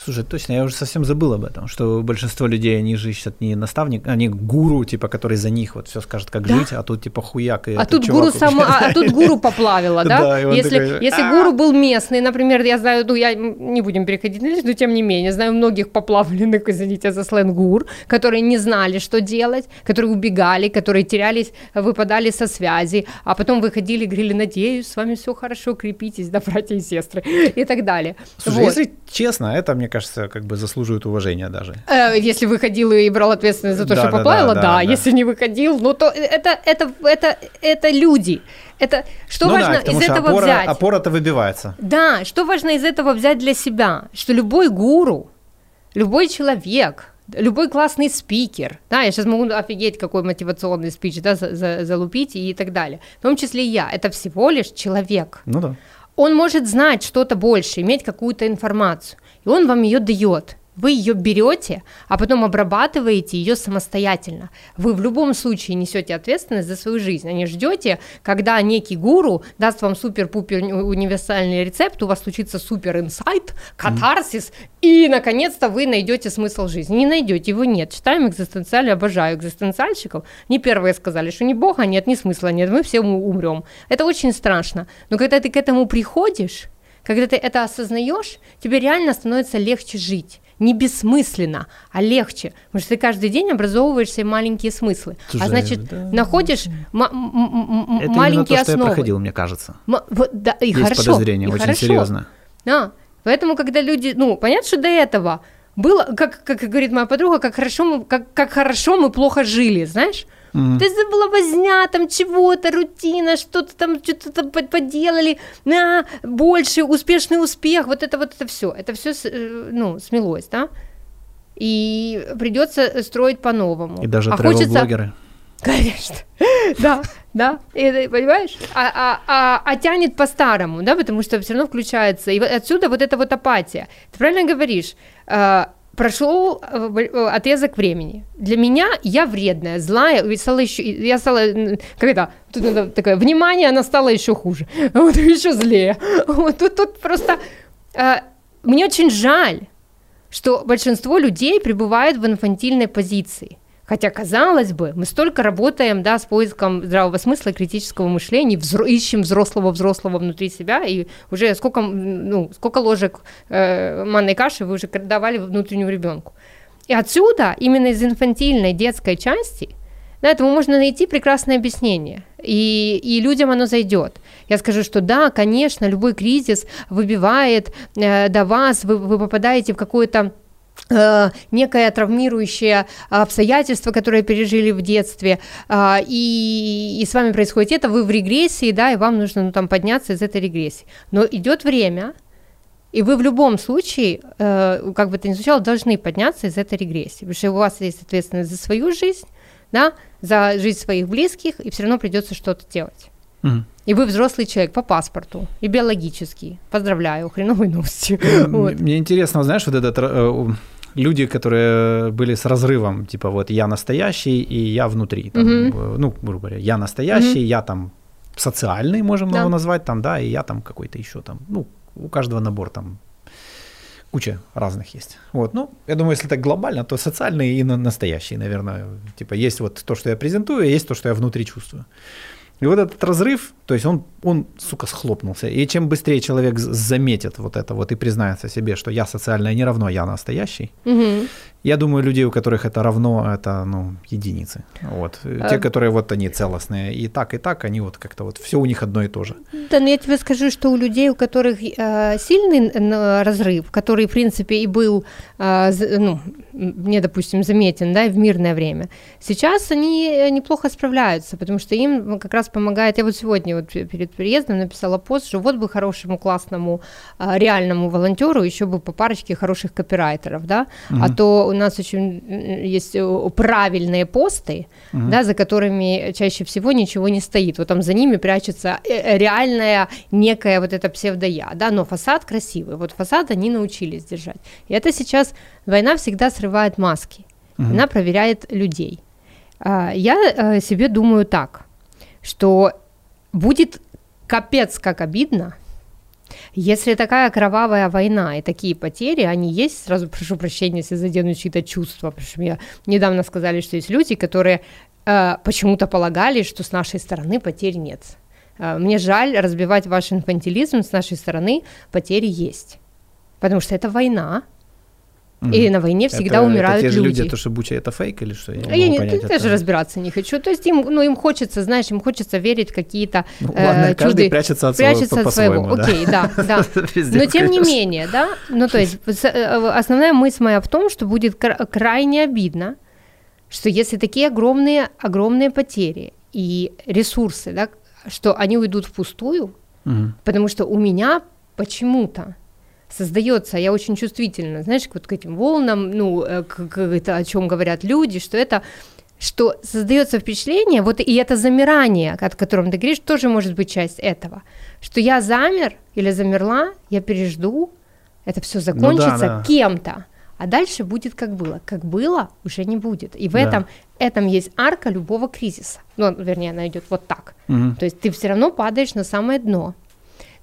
Слушай, точно, я уже совсем забыл об этом, что большинство людей, они же ищут не наставник, они гуру, типа, который за них вот все скажет, как да? жить, а тут типа хуяк. И а тут гуру сама, а, а тут гуру поплавила, да? да если, такой, если гуру был местный, например, я знаю, ну я не будем переходить на лист, но тем не менее, знаю многих поплавленных, извините за сленг, гур, которые не знали, что делать, которые убегали, которые терялись, выпадали со связи, а потом выходили, говорили, надеюсь, с вами все хорошо, крепитесь, да, братья и сестры, и так далее. Слушай, вот. если честно, это, мне кажется, как бы заслуживает уважения даже. Э, если выходил и брал ответственность за то, да, что да, поплавила, да, да, да. Если не выходил, ну то это, это, это, это люди. Это что ну важно да, из этого опора, взять? Опора-то выбивается. Да, что важно из этого взять для себя? Что любой гуру, любой человек, любой классный спикер, да, я сейчас могу офигеть, какой мотивационный спич, да, за, за, залупить и так далее, в том числе и я, это всего лишь человек. Ну да. Он может знать что-то больше, иметь какую-то информацию и он вам ее дает. Вы ее берете, а потом обрабатываете ее самостоятельно. Вы в любом случае несете ответственность за свою жизнь, а не ждете, когда некий гуру даст вам супер-пупер универсальный рецепт, у вас случится супер инсайт, катарсис, mm. и наконец-то вы найдете смысл жизни. Не найдете, его нет. Читаем экзистенциали, обожаю экзистенциальщиков. Не первые сказали, что ни бога нет, ни смысла нет, мы все умрем. Это очень страшно. Но когда ты к этому приходишь, когда ты это осознаешь, тебе реально становится легче жить. Не бессмысленно, а легче. Потому что ты каждый день образовываешь себе маленькие смыслы. Слушай, а значит, да, находишь м- м- это маленькие то, основы. Что я проходил, мне кажется. М- вот, да, и Есть хорошо, подозрение, и очень хорошо. серьезно. Да. Поэтому, когда люди, ну, понятно, что до этого было, как, как говорит моя подруга, как хорошо мы, как, как хорошо мы плохо жили, знаешь? Mm. То есть была возня, там чего-то, рутина, что-то там, что-то там поделали, на, больше, успешный успех, вот это вот это все, это все, э, ну, смелось, да? И придется строить по-новому. И даже а хочется... Конечно, да, да, и, понимаешь? А, а, а, а тянет по-старому, да, потому что все равно включается. И отсюда вот эта вот апатия. Ты правильно говоришь, а, прошел э, э, отрезок времени. Для меня я вредная, злая, и стала еще, я стала, как это, тут надо такое, внимание, она стала еще хуже, вот еще злее. Вот тут, тут просто, э, мне очень жаль, что большинство людей пребывает в инфантильной позиции. Хотя, казалось бы, мы столько работаем, да, с поиском здравого смысла и критического мышления, взро- ищем взрослого-взрослого внутри себя, и уже сколько, ну, сколько ложек э, манной каши вы уже давали внутреннему ребенку. И отсюда, именно из инфантильной детской части, да, этому можно найти прекрасное объяснение, и, и людям оно зайдет. Я скажу, что да, конечно, любой кризис выбивает э, до вас, вы, вы попадаете в какое-то некое травмирующее обстоятельство, которое пережили в детстве, э, и, и с вами происходит это, вы в регрессии, да, и вам нужно ну, там подняться из этой регрессии. Но идет время, и вы в любом случае, э, как бы это ни звучало, должны подняться из этой регрессии, потому что у вас есть ответственность за свою жизнь, да, за жизнь своих близких, и все равно придется что-то делать. Mm. И вы взрослый человек по паспорту, и биологический. Поздравляю, хреновые новости. вот. Мне интересно, знаешь, вот этот э, люди, которые были с разрывом, типа вот я настоящий и я внутри, там, mm ну, грубо говоря, я настоящий, mm я там социальный, можем да. его назвать, там, да, и я там какой-то еще там, ну, у каждого набор там куча разных есть. Вот, ну, я думаю, если так глобально, то социальный и настоящий, наверное, типа есть вот то, что я презентую, есть то, что я внутри чувствую. И вот этот разрыв, то есть он, он, сука, схлопнулся. И чем быстрее человек заметит вот это вот и признается себе, что я социальное не равно я настоящий, угу. Я думаю, людей, у которых это равно, это ну, единицы. Вот. А... Те, которые вот они целостные. И так, и так, они вот как-то вот все у них одно и то же. Да, но я тебе скажу, что у людей, у которых э, сильный разрыв, который, в принципе, и был, э, ну, мне, допустим, заметен, да, и в мирное время, сейчас они неплохо справляются, потому что им как раз помогает. Я вот сегодня вот перед приездом написала пост, что вот бы хорошему, классному, э, реальному волонтеру еще бы по парочке хороших копирайтеров, да, угу. а то у нас очень есть э, правильные посты, угу. да, за которыми чаще всего ничего не стоит. Вот там за ними прячется э, э, реальная некая вот эта псевдоя, да, но фасад красивый. Вот фасад они научились держать. И это сейчас война всегда срывает маски. Угу. Она проверяет людей. А, я себе думаю так, что будет капец как обидно, если такая кровавая война и такие потери, они есть, сразу прошу прощения, если задену чьи-то чувства, потому что мне недавно сказали, что есть люди, которые э, почему-то полагали, что с нашей стороны потерь нет. Э, мне жаль разбивать ваш инфантилизм, с нашей стороны потери есть. Потому что это война, и на войне всегда это, умирают это те же люди. люди. То, что Буча это фейк или что? Я, не я не, понять, даже разбираться не хочу. То есть им, ну, им хочется, знаешь, им хочется верить какие-то ну, э, ладно, э, каждый прячется от прячется своего. От своего. Да? Окей, да, да. Но тем не менее, да, ну то есть э, основная мысль моя в том, что будет крайне обидно, что если такие огромные, огромные потери и ресурсы, да, что они уйдут впустую, угу. потому что у меня почему-то создается, я очень чувствительна, знаешь, вот к этим волнам, ну, э, к, к, это, о чем говорят люди, что это что создается впечатление, вот и это замирание, о котором ты говоришь, тоже может быть часть этого, что я замер или замерла, я пережду, это все закончится ну, да, да. кем-то, а дальше будет как было. Как было, уже не будет. И в да. этом, этом есть арка любого кризиса. Ну, вернее, она идет вот так. Угу. То есть ты все равно падаешь на самое дно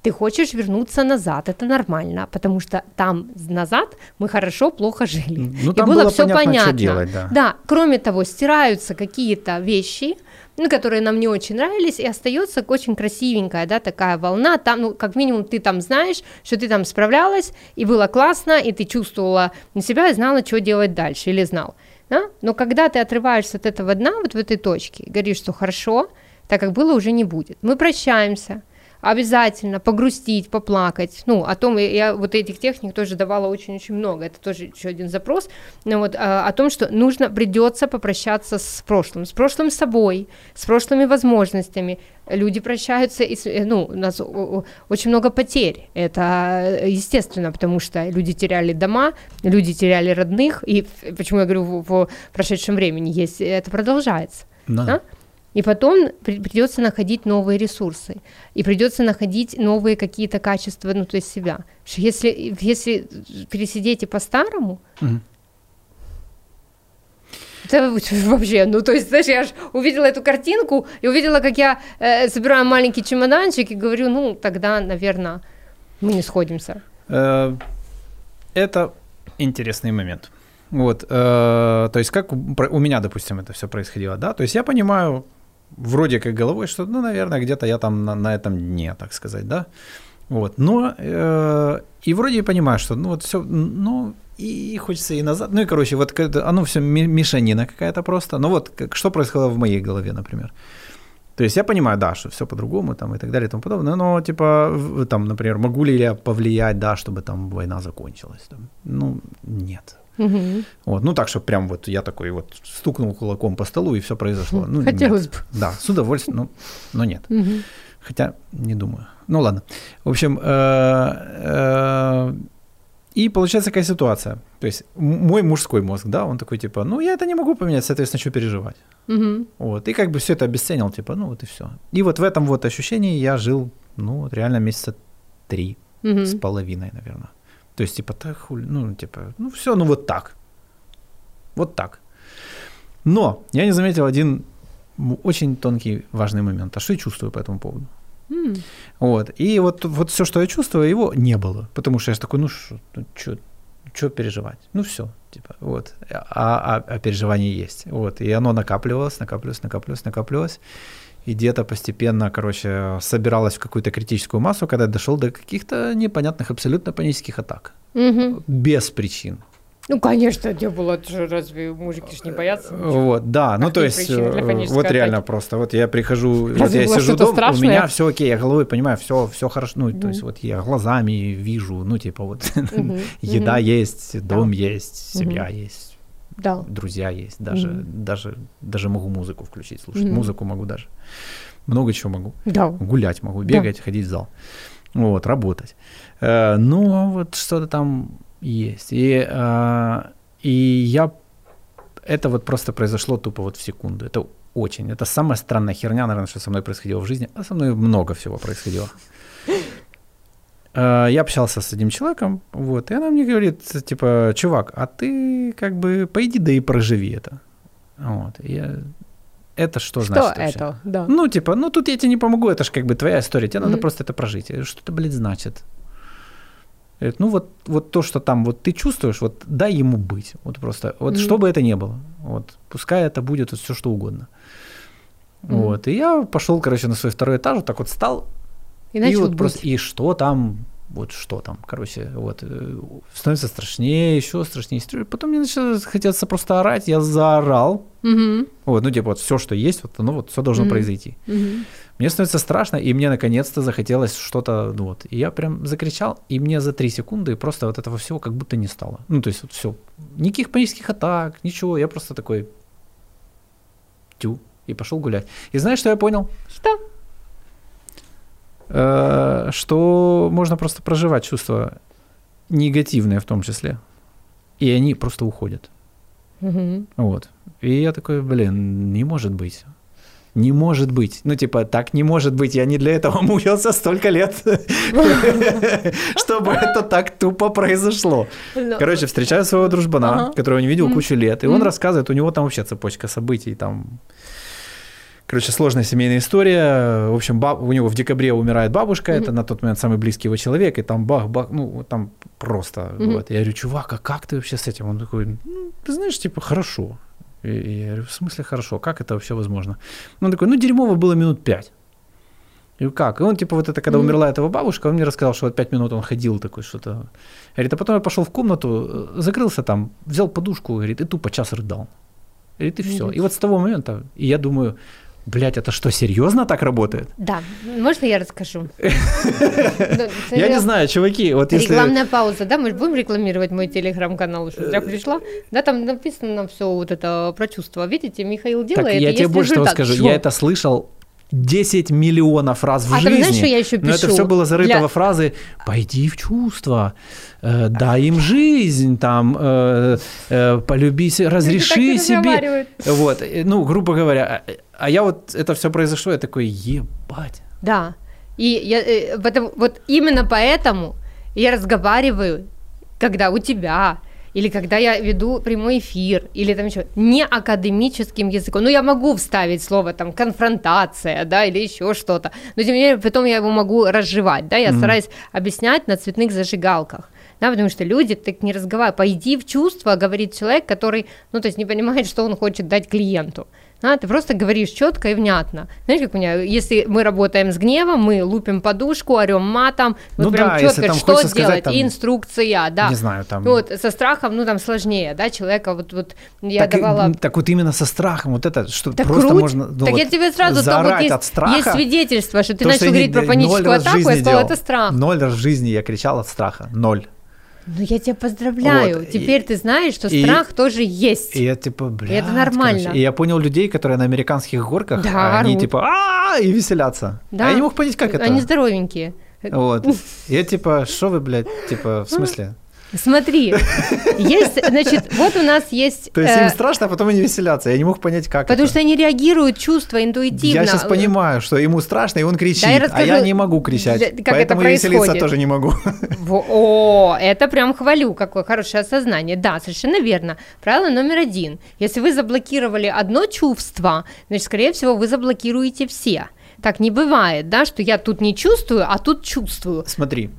ты хочешь вернуться назад, это нормально, потому что там назад мы хорошо, плохо жили. Ну, и было, было все понятно. понятно. Делать, да. да, кроме того, стираются какие-то вещи, ну, которые нам не очень нравились, и остается очень красивенькая, да, такая волна, там, ну, как минимум ты там знаешь, что ты там справлялась, и было классно, и ты чувствовала на себя и знала, что делать дальше, или знал, да? но когда ты отрываешься от этого дна, вот в этой точке, говоришь, что хорошо, так как было, уже не будет. Мы прощаемся, обязательно погрустить, поплакать. Ну, о том, я вот этих техник тоже давала очень-очень много, это тоже еще один запрос, ну, вот, а, о том, что нужно, придется попрощаться с прошлым, с прошлым собой, с прошлыми возможностями. Люди прощаются, и, э, ну, у нас очень много потерь, это естественно, потому что люди теряли дома, люди теряли родных, и почему я говорю в, в прошедшем времени, есть, это продолжается. Да. Да? И потом придется находить новые ресурсы, и придется находить новые какие-то качества, ну, то есть себя. Если, если пересидеть и по-старому, угу. это вообще, ну, то есть, знаешь, я же увидела эту картинку и увидела, как я э, собираю маленький чемоданчик и говорю, ну, тогда, наверное, мы не сходимся. Э, это интересный момент. Вот, э, то есть как у меня, допустим, это все происходило, да, то есть я понимаю, вроде как головой, что, ну, наверное, где-то я там на, на этом дне, так сказать, да. Вот, но э, и вроде понимаю, что, ну, вот все, ну, и хочется и назад, ну, и, короче, вот оно все мешанина какая-то просто, ну, вот, как, что происходило в моей голове, например. То есть я понимаю, да, что все по-другому там и так далее и тому подобное, но типа там, например, могу ли я повлиять, да, чтобы там война закончилась? Там? Ну, нет. Угу. Вот, ну так, что прям вот я такой вот стукнул кулаком по столу и все произошло. Ну, Хотелось нет. бы. Да, с удовольствием, но, но нет. Угу. Хотя не думаю. Ну ладно. В общем, э, э, и получается какая ситуация. То есть мой мужской мозг, да, он такой типа, ну я это не могу поменять, соответственно, что переживать. Угу. Вот, и как бы все это обесценил, типа, ну вот и все. И вот в этом вот ощущении я жил, ну реально месяца три угу. с половиной, наверное. То есть, типа, так хули, ну, типа, ну все, ну вот так. Вот так. Но я не заметил один очень тонкий, важный момент. А что я чувствую по этому поводу? Mm. Вот. И вот, вот все, что я чувствую, его не было. Потому что я такой, ну что, ну, что переживать? Ну все, типа, вот. А, а, а переживание есть. Вот. И оно накапливалось, накапливалось, накапливалось, накапливалось и где-то постепенно, короче, собиралась в какую-то критическую массу, когда дошел до каких-то непонятных абсолютно панических атак. Угу. Без причин. Ну, конечно, не было, же разве мужики ж не боятся? Вот, да, ну то есть, э, вот реально просто, вот я прихожу, вот я сижу дома, у меня все окей, я головой понимаю, все, все хорошо, ну, то есть вот я глазами вижу, ну, типа вот, еда есть, дом есть, семья есть, да. друзья есть, даже, даже, даже могу музыку включить, слушать, музыку могу даже, много чего могу, да. гулять могу, бегать, ходить в зал, вот, работать, э, ну, вот что-то там есть. И, э, и я... Это вот просто произошло тупо вот в секунду. Это очень. Это самая странная херня, наверное, что со мной происходило в жизни. А со мной много всего происходило. Э, я общался с одним человеком, вот, и она мне говорит, типа, чувак, а ты как бы пойди да и проживи это. Вот, я, это что, что значит это? Вообще? Да. Ну, типа, ну тут я тебе не помогу, это же как бы твоя история, тебе mm-hmm. надо просто это прожить. Что это, блядь, значит? Говорит, ну вот, вот то, что там вот ты чувствуешь, вот дай ему быть. Вот просто, вот mm-hmm. что бы это ни было. Вот, пускай это будет вот все что угодно. Mm-hmm. Вот. И я пошел, короче, на свой второй этаж, вот так вот стал. И, и вот быть. просто, и что там, вот что там, короче, вот, э, становится страшнее, еще страшнее. Потом мне начало хотеться просто орать, я заорал. Mm-hmm. Вот, ну, типа, вот все, что есть, вот, ну, вот все должно mm-hmm. произойти. Mm-hmm. Мне становится страшно, и мне наконец-то захотелось что-то, ну вот. И я прям закричал, и мне за три секунды просто вот этого всего как будто не стало. Ну, то есть вот все. Никаких панических атак, ничего. Я просто такой тю, и пошел гулять. И знаешь, что я понял? Что? Э, что можно просто проживать чувства негативные в том числе. И они просто уходят. Угу. Вот. И я такой, блин, не может быть не может быть. Ну, типа, так не может быть. Я не для этого мучился столько лет, чтобы это так тупо произошло. Короче, встречаю своего дружбана, которого не видел кучу лет, и он рассказывает, у него там вообще цепочка событий, там Короче, сложная семейная история. В общем, баб, у него в декабре умирает бабушка, mm-hmm. это на тот момент самый близкий его человек, и там бах-бах, ну, там просто. Mm-hmm. Вот. Я говорю, чувак, а как ты вообще с этим? Он такой, ну, ты знаешь, типа, хорошо. И, я говорю, в смысле хорошо, как это вообще возможно? Он такой, ну дерьмово было минут пять. И как? И он, типа, вот это, когда mm-hmm. умерла этого бабушка, он мне рассказал, что вот пять минут он ходил такой, что-то. Говорит, а потом я пошел в комнату, э, закрылся там, взял подушку, говорит, и тупо час рыдал. Говорит, и все. Mm-hmm. И вот с того момента, и я думаю, Блять, это что, серьезно так работает? Да. Можно я расскажу? Я не знаю, чуваки, вот если... Рекламная пауза, да? Мы будем рекламировать мой телеграм-канал, что я пришла. Да, там написано все вот это про чувства. Видите, Михаил делает, я тебе больше того скажу. Я это слышал 10 миллионов раз в а жизни. А знаешь, что я еще пишу? Но это все было зарыто Для... во фразы «пойди в чувства», э, «дай им жизнь», там, э, э, «полюби, разреши себе». Вот, ну, грубо говоря, а я вот, это все произошло, я такой, ебать. Да, и я, э, потому, вот именно поэтому я разговариваю, когда у тебя, или когда я веду прямой эфир, или там еще не академическим языком. Ну, я могу вставить слово там конфронтация, да, или еще что-то, но тем не менее, потом я его могу разжевать, да, я mm-hmm. стараюсь объяснять на цветных зажигалках. Да, потому что люди так не разговаривают. Пойди в чувство, говорит человек, который, ну, то есть не понимает, что он хочет дать клиенту. А, ты просто говоришь четко и внятно. Знаешь, как у меня, если мы работаем с гневом, мы лупим подушку, орем матом, вот ну прям да, четко, там что делать, сказать, там, инструкция, да. Не знаю, там. Вот со страхом, ну там сложнее, да, человека вот вот я так, давала. Так вот именно со страхом, вот это, что так просто круть. можно. Ну, так вот, я тебе сразу то вот есть, от страха, есть свидетельство, что ты то, начал что говорить про паническую атаку, я сказала, делал. это страх. Ноль раз в жизни я кричал от страха, ноль. Ну, я тебя поздравляю. Вот. Теперь и, ты знаешь, что и, страх тоже есть. И я типа, бля. это нормально. Короче. И я понял людей, которые на американских горках, да, они типа а и веселятся. Да. А я не мог понять, как это. Они здоровенькие. Вот. Я типа, что вы, блядь, типа, в смысле? Смотри, есть, значит, вот у нас есть... То есть им э, страшно, а потом они веселятся. Я не мог понять, как Потому это. что они реагируют чувства интуитивно. Я сейчас понимаю, что ему страшно, и он кричит, да, я расскажу, а я не могу кричать. Как поэтому это веселиться тоже не могу. О, это прям хвалю, какое хорошее осознание. Да, совершенно верно. Правило номер один. Если вы заблокировали одно чувство, значит, скорее всего, вы заблокируете все. Так не бывает, да, что я тут не чувствую, а тут чувствую. Смотри,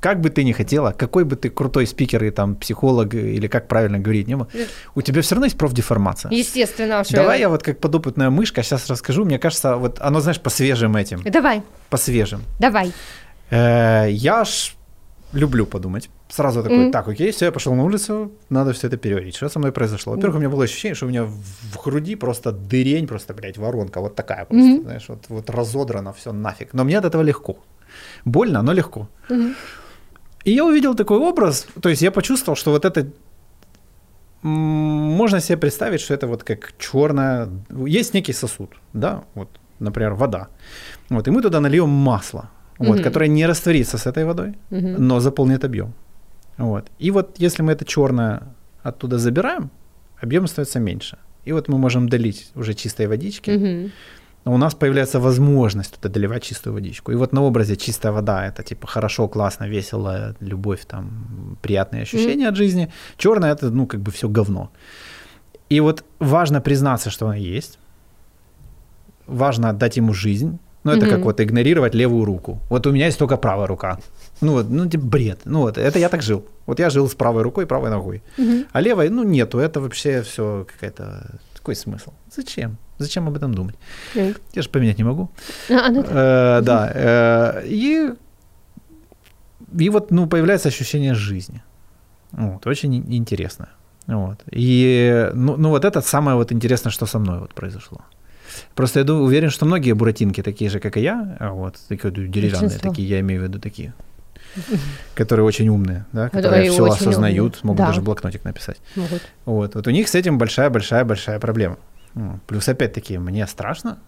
как бы ты ни хотела, какой бы ты крутой спикер и там психолог или как правильно говорить не был, у тебя все равно есть профдеформация. Естественно. Что Давай я вот как подопытная мышка сейчас расскажу. Мне кажется, вот оно, знаешь, по свежим этим. Давай. По свежим. Давай. Э, я ж люблю подумать. сразу такой, mm-hmm. так, окей, все, я пошел на улицу, надо все это переварить. Что со мной произошло? Во-первых, у меня было ощущение, что у меня в груди просто дырень, просто, блядь, воронка вот такая просто, mm-hmm. знаешь, вот, вот разодрано все нафиг. Но мне от этого легко. Больно, но легко. Mm-hmm. И я увидел такой образ, то есть я почувствовал, что вот это можно себе представить, что это вот как черная, есть некий сосуд, да, вот, например, вода. Вот, и мы туда нальем масло, вот, mm-hmm. которое не растворится с этой водой, mm-hmm. но заполнит объем. Вот. И вот если мы это черное оттуда забираем, объем становится меньше. И вот мы можем долить уже чистой водички, mm-hmm. Но у нас появляется возможность туда доливать чистую водичку. И вот на образе чистая вода это типа хорошо, классно, весело, любовь, там, приятные ощущения mm-hmm. от жизни. Черное это, ну, как бы все говно. И вот важно признаться, что она есть. Важно отдать ему жизнь. Ну, это mm-hmm. как вот игнорировать левую руку. Вот у меня есть только правая рука. Ну вот, ну типа бред. Ну вот, это я так жил. Вот я жил с правой рукой, правой ногой. Угу. А левой, ну нету. Это вообще все какая-то какой смысл? Зачем? Зачем об этом думать? Mm. Я же поменять не могу. А, ну, э, да. Э, и, и вот, ну, появляется ощущение жизни. Вот, очень интересно. Вот. И, ну, ну, вот это самое вот интересное, что со мной вот произошло. Просто я думаю, уверен, что многие буратинки такие же, как и я, а вот, такие деревянные Большинство. такие, я имею в виду такие, которые очень умные, да, которые все осознают, умные. могут да. даже блокнотик написать. Могут. Вот, вот у них с этим большая-большая-большая проблема. Плюс опять-таки, мне страшно,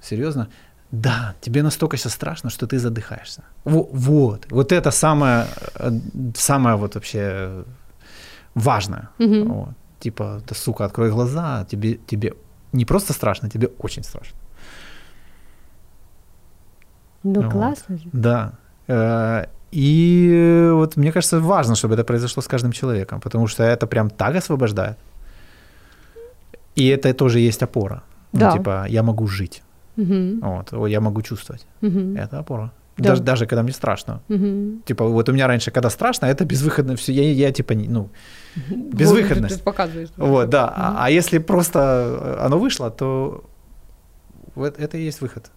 серьезно. Да, тебе настолько сейчас страшно, что ты задыхаешься. Вот, вот, вот это самое, э, самое вот вообще важное. Угу. Вот. Типа, да, сука, открой глаза, тебе, тебе не просто страшно, тебе очень страшно. Ну, вот. классно же. Да. Э, и вот мне кажется, важно, чтобы это произошло с каждым человеком, потому что это прям так освобождает. И это тоже есть опора. Ну, да. Ну, типа, я могу жить. Угу. Вот, я могу чувствовать. Угу. Это опора. Да. Даже, даже когда мне страшно. Угу. Типа, вот у меня раньше, когда страшно, это безвыходно все. Я, я типа, ну, безвыходность. Вот, показываешь. Вот, да. Угу. А, а если просто оно вышло, то вот это и есть выход.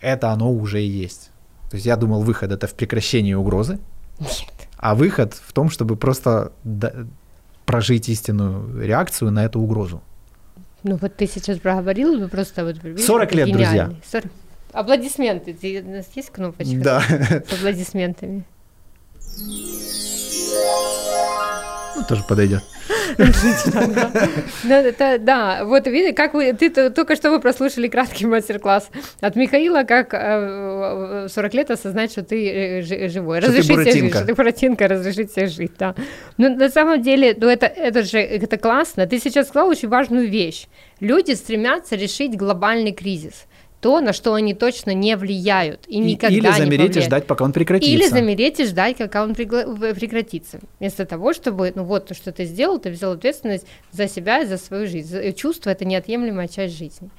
Это оно уже и есть. То есть я думал, выход это в прекращении угрозы. Нет. А выход в том, чтобы просто прожить истинную реакцию на эту угрозу. Ну вот ты сейчас проговорил, вы просто вот... 40 лет, друзья. 40... Аплодисменты. У нас есть кнопочка? Да. С аплодисментами. Ну, тоже подойдет. Да, это, да, вот видите, как вы, ты только что вы прослушали краткий мастер-класс от Михаила, как 40 э, лет осознать, что ты э, живой. Разрешить себе жить, что ты буратинка, разрешить себе жить, да. Но на самом деле, ну это, это же, это классно. Ты сейчас сказал очень важную вещь. Люди стремятся решить глобальный кризис то, на что они точно не влияют и никогда Или замереть и ждать, пока он прекратится. Или замереть и ждать, пока он прекратится. Вместо того, чтобы, ну вот, то, что ты сделал, ты взял ответственность за себя и за свою жизнь. Чувство – это неотъемлемая часть жизни.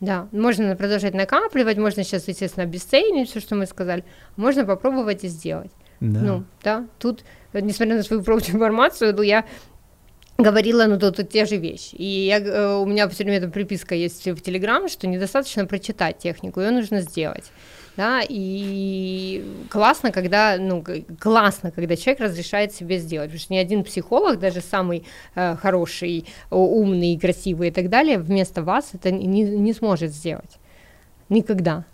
Да, можно продолжать накапливать, можно сейчас, естественно, обесценить все, что мы сказали, можно попробовать и сделать. Да. Ну, да, тут, несмотря на свою информацию, ну, я говорила, ну, тут, тут те же вещи. И я, э, у меня все время эта приписка есть в Телеграм, что недостаточно прочитать технику, ее нужно сделать. Да, и классно, когда, ну, классно, когда человек разрешает себе сделать, потому что ни один психолог, даже самый э, хороший, умный, красивый и так далее, вместо вас это не, не сможет сделать. Никогда.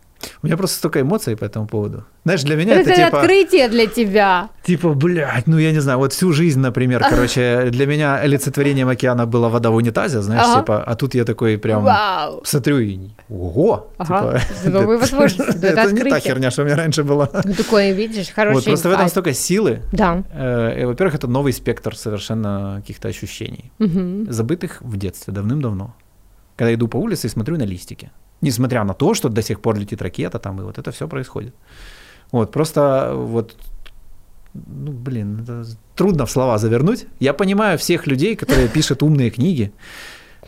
У меня просто столько эмоций по этому поводу. Знаешь, для меня это, это типа... открытие для тебя. Типа, блядь, ну я не знаю, вот всю жизнь, например, короче, для меня олицетворением океана была вода в унитазе, знаешь, ага. типа, а тут я такой прям Вау. смотрю и ого, ага. типа, новые возможности, это не та херня, что у меня раньше была. Ну такое, видишь, хороший Вот просто в этом столько силы. Да. Э, во-первых, это новый спектр совершенно каких-то ощущений, забытых в детстве давным-давно. Когда иду по улице и смотрю на листики несмотря на то, что до сих пор летит ракета там, и вот это все происходит. Вот, просто вот ну, блин, это трудно в слова завернуть. Я понимаю всех людей, которые пишут умные книги,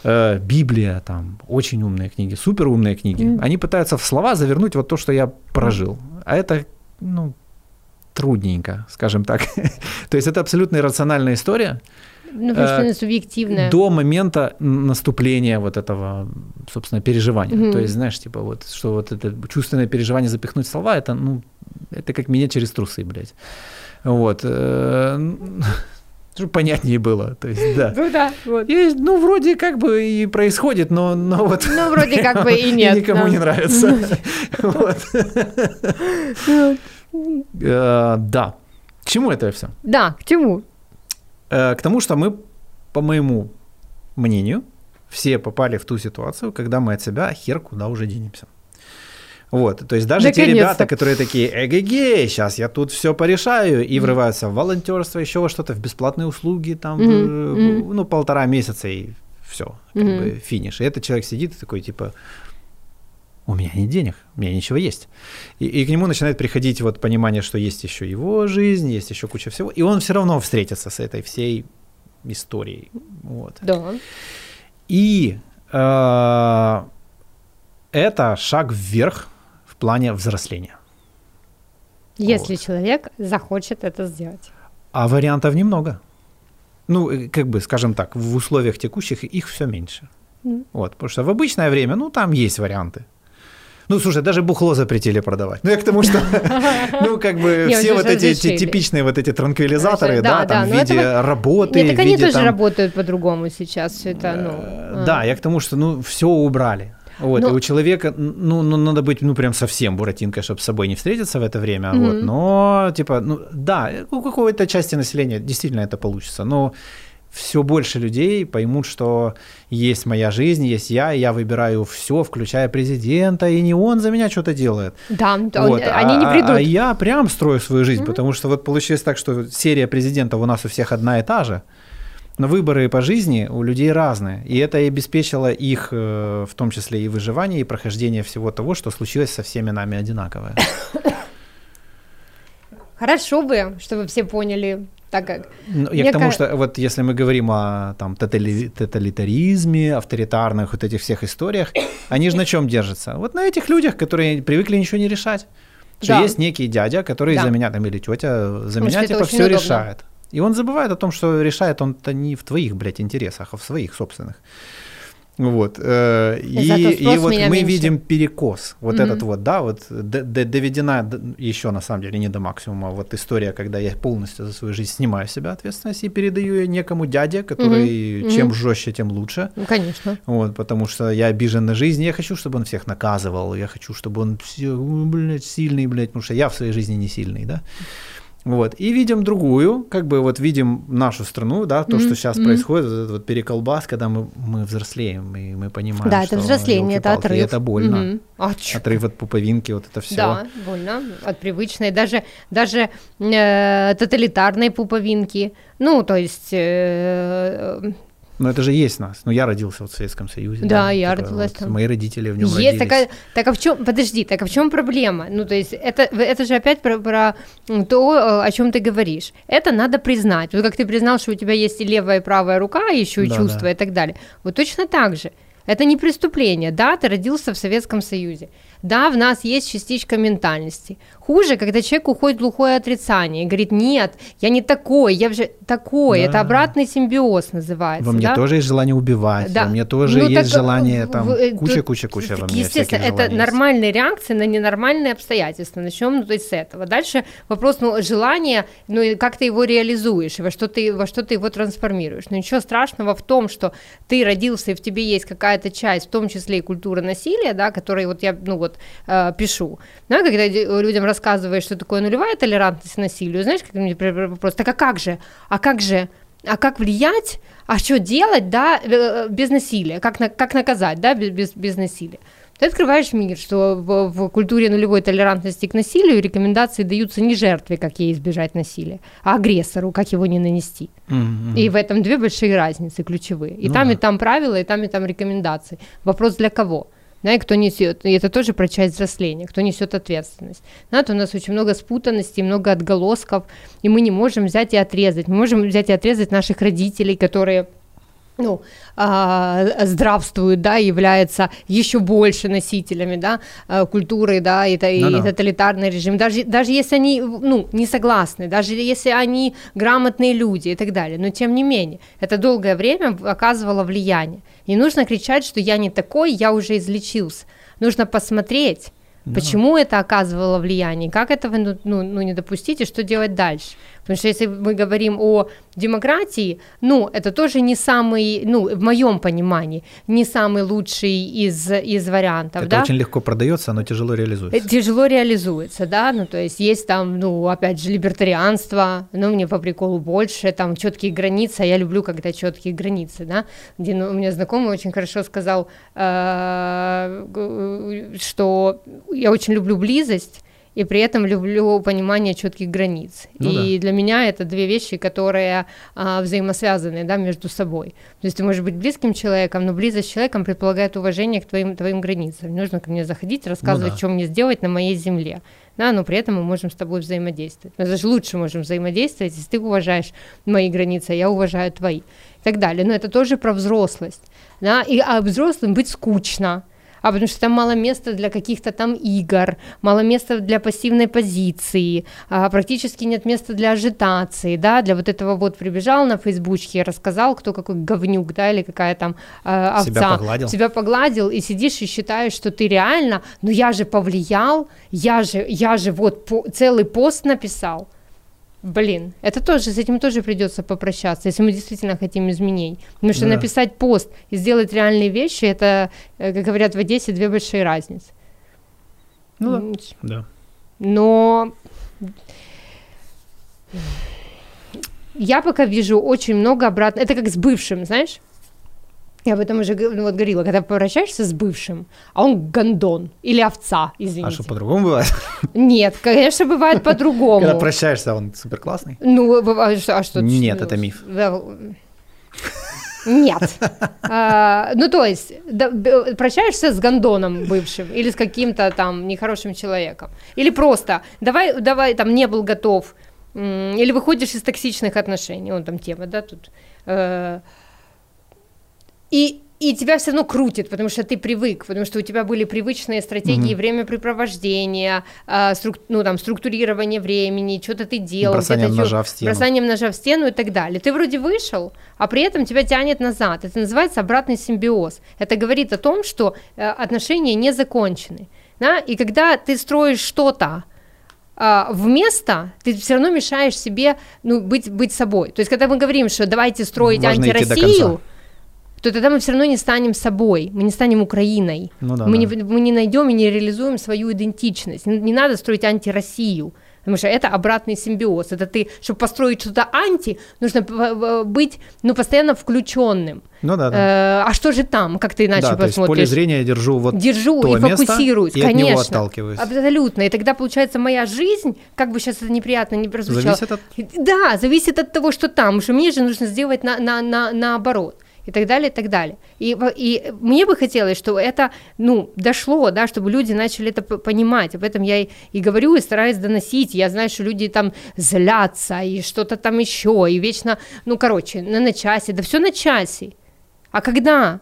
э, Библия, там, очень умные книги, супер умные книги. Они пытаются в слова завернуть вот то, что я прожил. А это, ну, трудненько, скажем так. то есть это абсолютно иррациональная история, Ну, потому что субъективное. До момента наступления вот этого, собственно, переживания. Мгм. То есть, знаешь, типа вот, что вот это чувственное переживание запихнуть слова, это, ну, это как меня через трусы, блядь. Вот. э, Чтобы понятнее было. То есть, да. Ну да, вот. И, ну, вроде как бы и происходит, но, но вот... Ну, вроде как бы и нет. никому да. не нравится. Вот. Э, Да. К чему это все? Да, к чему? Э, К тому, что мы, по моему мнению, все попали в ту ситуацию, когда мы от себя хер куда уже денемся. Вот, то есть даже те Наконец-то. ребята, которые такие, эге сейчас я тут все порешаю, и врываются в волонтерство, еще во что-то, в бесплатные услуги, там, мгм. ну, полтора месяца, и все, как Мгм. бы финиш. И этот человек сидит и такой, типа, у меня нет денег, у меня ничего есть. И, и к нему начинает приходить вот понимание, что есть еще его жизнь, есть еще куча всего, и он все равно встретится с этой всей историей. Вот. Да. И э, это шаг вверх в плане взросления. Если человек захочет это сделать. А вариантов немного. Ну, э, как бы, скажем так, в условиях текущих их все меньше. Мгм. Вот, потому что в обычное время, ну, там есть варианты. Ну, слушай, даже бухло запретили продавать. Ну, я к тому, что, ну, как бы, все вот эти типичные вот эти транквилизаторы, Да, там в но виде работы, Нет, так они тоже работают по-другому сейчас, все это, ну. Э, а. Да, я к тому, что ну все убрали. Вот, Но- и у человека, ну, ну, надо быть, ну, прям совсем буратинкой, чтобы с собой не встретиться в это время, вот, Мгм. но, типа, ну, да, у какой-то части населения действительно это получится, но все больше людей поймут, что есть моя жизнь, есть я, и я выбираю все, включая президента, и не он за меня что-то делает. Да, Вот, они а, не а- придут. А я прям строю свою жизнь, потому что вот получилось так, что серия президентов у нас у всех одна и та же, но выборы по жизни у людей разные. И это и обеспечило их, э, в том числе и выживание, и прохождение всего того, что случилось со всеми нами одинаковое. Хорошо бы, чтобы все поняли, так как... Ну, я к тому, ка- что вот если мы говорим о там, тотали- тоталитаризме, авторитарных вот этих всех историях, они же на чем держатся? Вот на этих людях, которые привыкли ничего не решать. Что Да. есть некий дядя, который Да. за меня там или тетя за Потому меня типа все удобно. решает. И он забывает о том, что решает он-то не в твоих, блядь, интересах, а в своих собственных. Вот. э, И, и вот мы меньше. видим перекос. Вот Мгм. этот вот, да, вот д- д- доведена еще на самом деле не до максимума. Вот история, когда я полностью за свою жизнь снимаю себя ответственность и передаю ее некому дяде, который Мгм. чем Мгм. жестче, тем лучше. Ну, конечно. Вот, потому что я обижен на жизнь, я хочу, чтобы он всех наказывал, я хочу, чтобы он все, блядь, сильный, блядь, потому что я в своей жизни не сильный, да. Вот. И видим другую, как бы вот видим нашу страну, да, то, Мгм, что сейчас мгм. происходит, вот этот вот переколбас, когда мы, мы взрослеем, и мы понимаем, Да, что это взросление, это ёлки-палки, и отрыв. это больно. Мгм. А? Отрыв от пуповинки, вот это все. Да, больно от привычной, даже, даже э, тоталитарной пуповинки. Ну, то есть, э, Но это же есть нас. Ну, я родился вот в Советском Союзе. Да, я Типа родилась вот там. Мои родители в нем есть родились. такая, так а в чем, подожди, так а в чем проблема? Ну, то есть, это, это же опять про, про то, э, о чем ты говоришь. Это надо признать. Вот как ты признал, что у тебя есть и левая, и правая рука, еще и Да, чувства да. и так далее. Вот точно так же. Это не преступление. Да, ты родился в Советском Союзе. Да, в нас есть частичка ментальности. Хуже, когда человек уходит в глухое отрицание и говорит, нет, я не такой, я уже такой. Да. Это обратный симбиоз называется. Во мне да? тоже есть желание убивать, Да. во мне тоже Ну, есть так, желание в- там э, куча, тут- куча, куча во мне Естественно, это есть. нормальные реакции на ненормальные обстоятельства. Начнем ну, то есть, с этого. Дальше вопрос, ну, желание, ну, и как ты его реализуешь, во что ты, во что ты его трансформируешь. Но ничего страшного в том, что ты родился, и в тебе есть какая-то часть, в том числе и культура насилия, да, которой вот я, ну, вот, э, пишу. Да, когда людям рассказываешь, что такое нулевая толерантность к насилию, знаешь, как мне вопрос, так а как же, а как же, а как влиять, а что делать, да, э, без насилия, как, на, как наказать, да, без, без, без насилия. Ты открываешь мир, что в, в культуре нулевой толерантности к насилию рекомендации даются не жертве, как ей избежать насилия, а агрессору, как его не нанести. Мгм. И в этом две большие разницы ключевые. И Ну там, да. и там правила, и там, и там рекомендации. Вопрос для кого? Да, и кто несет, и это тоже про часть взросления, кто несет ответственность. Знаете, у нас очень много спутанности, много отголосков, и мы не можем взять и отрезать. Мы можем взять и отрезать наших родителей, которые ну, э, здравствуют, да, являются еще больше носителями, да, э, культуры, да, и, и, ну, и тоталитарный режим, даже, даже если они, ну, не согласны, даже если они грамотные люди и так далее, но тем не менее, это долгое время оказывало влияние. Не нужно кричать, что я не такой, я уже излечился. Нужно посмотреть, да. Почему это оказывало влияние? Как этого ну, ну, ну, не допустить и что делать дальше? Потому что если мы говорим о демократии, ну, это тоже не самый, ну, в моем понимании, не самый лучший из, из вариантов. Это да? очень легко продается, но тяжело реализуется. Это тяжело реализуется, да, ну, то есть есть там, ну, опять же, либертарианство, ну, мне по приколу больше, там четкие границы, а я люблю, когда четкие границы, да. Один у меня знакомый очень хорошо сказал, э, что я очень люблю близость, и при этом люблю понимание четких границ. Ну, и да. для меня это две вещи, которые а, взаимосвязаны да, между собой. То есть ты можешь быть близким человеком, но близость с человеком предполагает уважение к твоим, твоим границам. Не нужно ко мне заходить, рассказывать, ну, да. что мне сделать на моей земле. Да, но при этом мы можем с тобой взаимодействовать. Мы даже лучше можем взаимодействовать, если ты уважаешь мои границы, а я уважаю твои. И так далее. Но это тоже про взрослость. Да? И, а взрослым быть скучно а потому что там мало места для каких-то там игр, мало места для пассивной позиции, а, практически нет места для ажитации, да, для вот этого вот прибежал на фейсбучке, рассказал, кто какой говнюк, да, или какая там э, овца. Себя погладил. Себя погладил, и сидишь и считаешь, что ты реально, ну я же повлиял, я же, я же вот по, целый пост написал, Блин, это тоже, с этим тоже придется попрощаться, если мы действительно хотим изменений. Потому что да. написать пост и сделать реальные вещи, это, э, как говорят в Одессе, две большие разницы. Ну да. Но я пока вижу очень много обратно. Это как с бывшим, знаешь? Я об этом уже ну, вот говорила, когда попрощаешься с бывшим, а он гондон или овца, извините. А что, по-другому бывает? Нет, конечно, бывает по-другому. Когда прощаешься, он супер классный? Ну, а что? А что Нет, это миф. Нет. А, ну, то есть, да, прощаешься с гондоном бывшим или с каким-то там нехорошим человеком. Или просто, давай, давай, там, не был готов. Или выходишь из токсичных отношений. Он там тема, да, тут. Э, и и тебя все равно крутит, потому что ты привык, потому что у тебя были привычные стратегии mm-hmm. времяпрепровождения, э, струк, ну там структурирование времени, что-то ты делал, бросанием ножа в стену, бросанием ножа в стену и так далее. Ты вроде вышел, а при этом тебя тянет назад. Это называется обратный симбиоз. Это говорит о том, что э, отношения не закончены, да? И когда ты строишь что-то э, вместо, ты все равно мешаешь себе, ну быть быть собой. То есть когда мы говорим, что давайте строить Можно антироссию то тогда мы все равно не станем собой, мы не станем Украиной. Ну, да, мы, да. Не, мы не найдем и не реализуем свою идентичность. Не, не надо строить антироссию. Потому что это обратный симбиоз. Это ты, чтобы построить что-то анти, нужно быть ну, постоянно включенным. Ну да, да. Э, а что же там, как ты иначе да, посмотришь? То есть поле зрения держу вот Держу то и фокусируюсь, и конечно. От него отталкиваюсь. Абсолютно. И тогда получается моя жизнь, как бы сейчас это неприятно не прозвучало. Зависит от... Да, зависит от того, что там. Потому что мне же нужно сделать на, на, на, наоборот и так далее, и так далее. И, и мне бы хотелось, чтобы это, ну, дошло, да, чтобы люди начали это понимать, об этом я и, и говорю, и стараюсь доносить, я знаю, что люди там злятся, и что-то там еще, и вечно, ну, короче, на, на часе, да все на часе, а когда?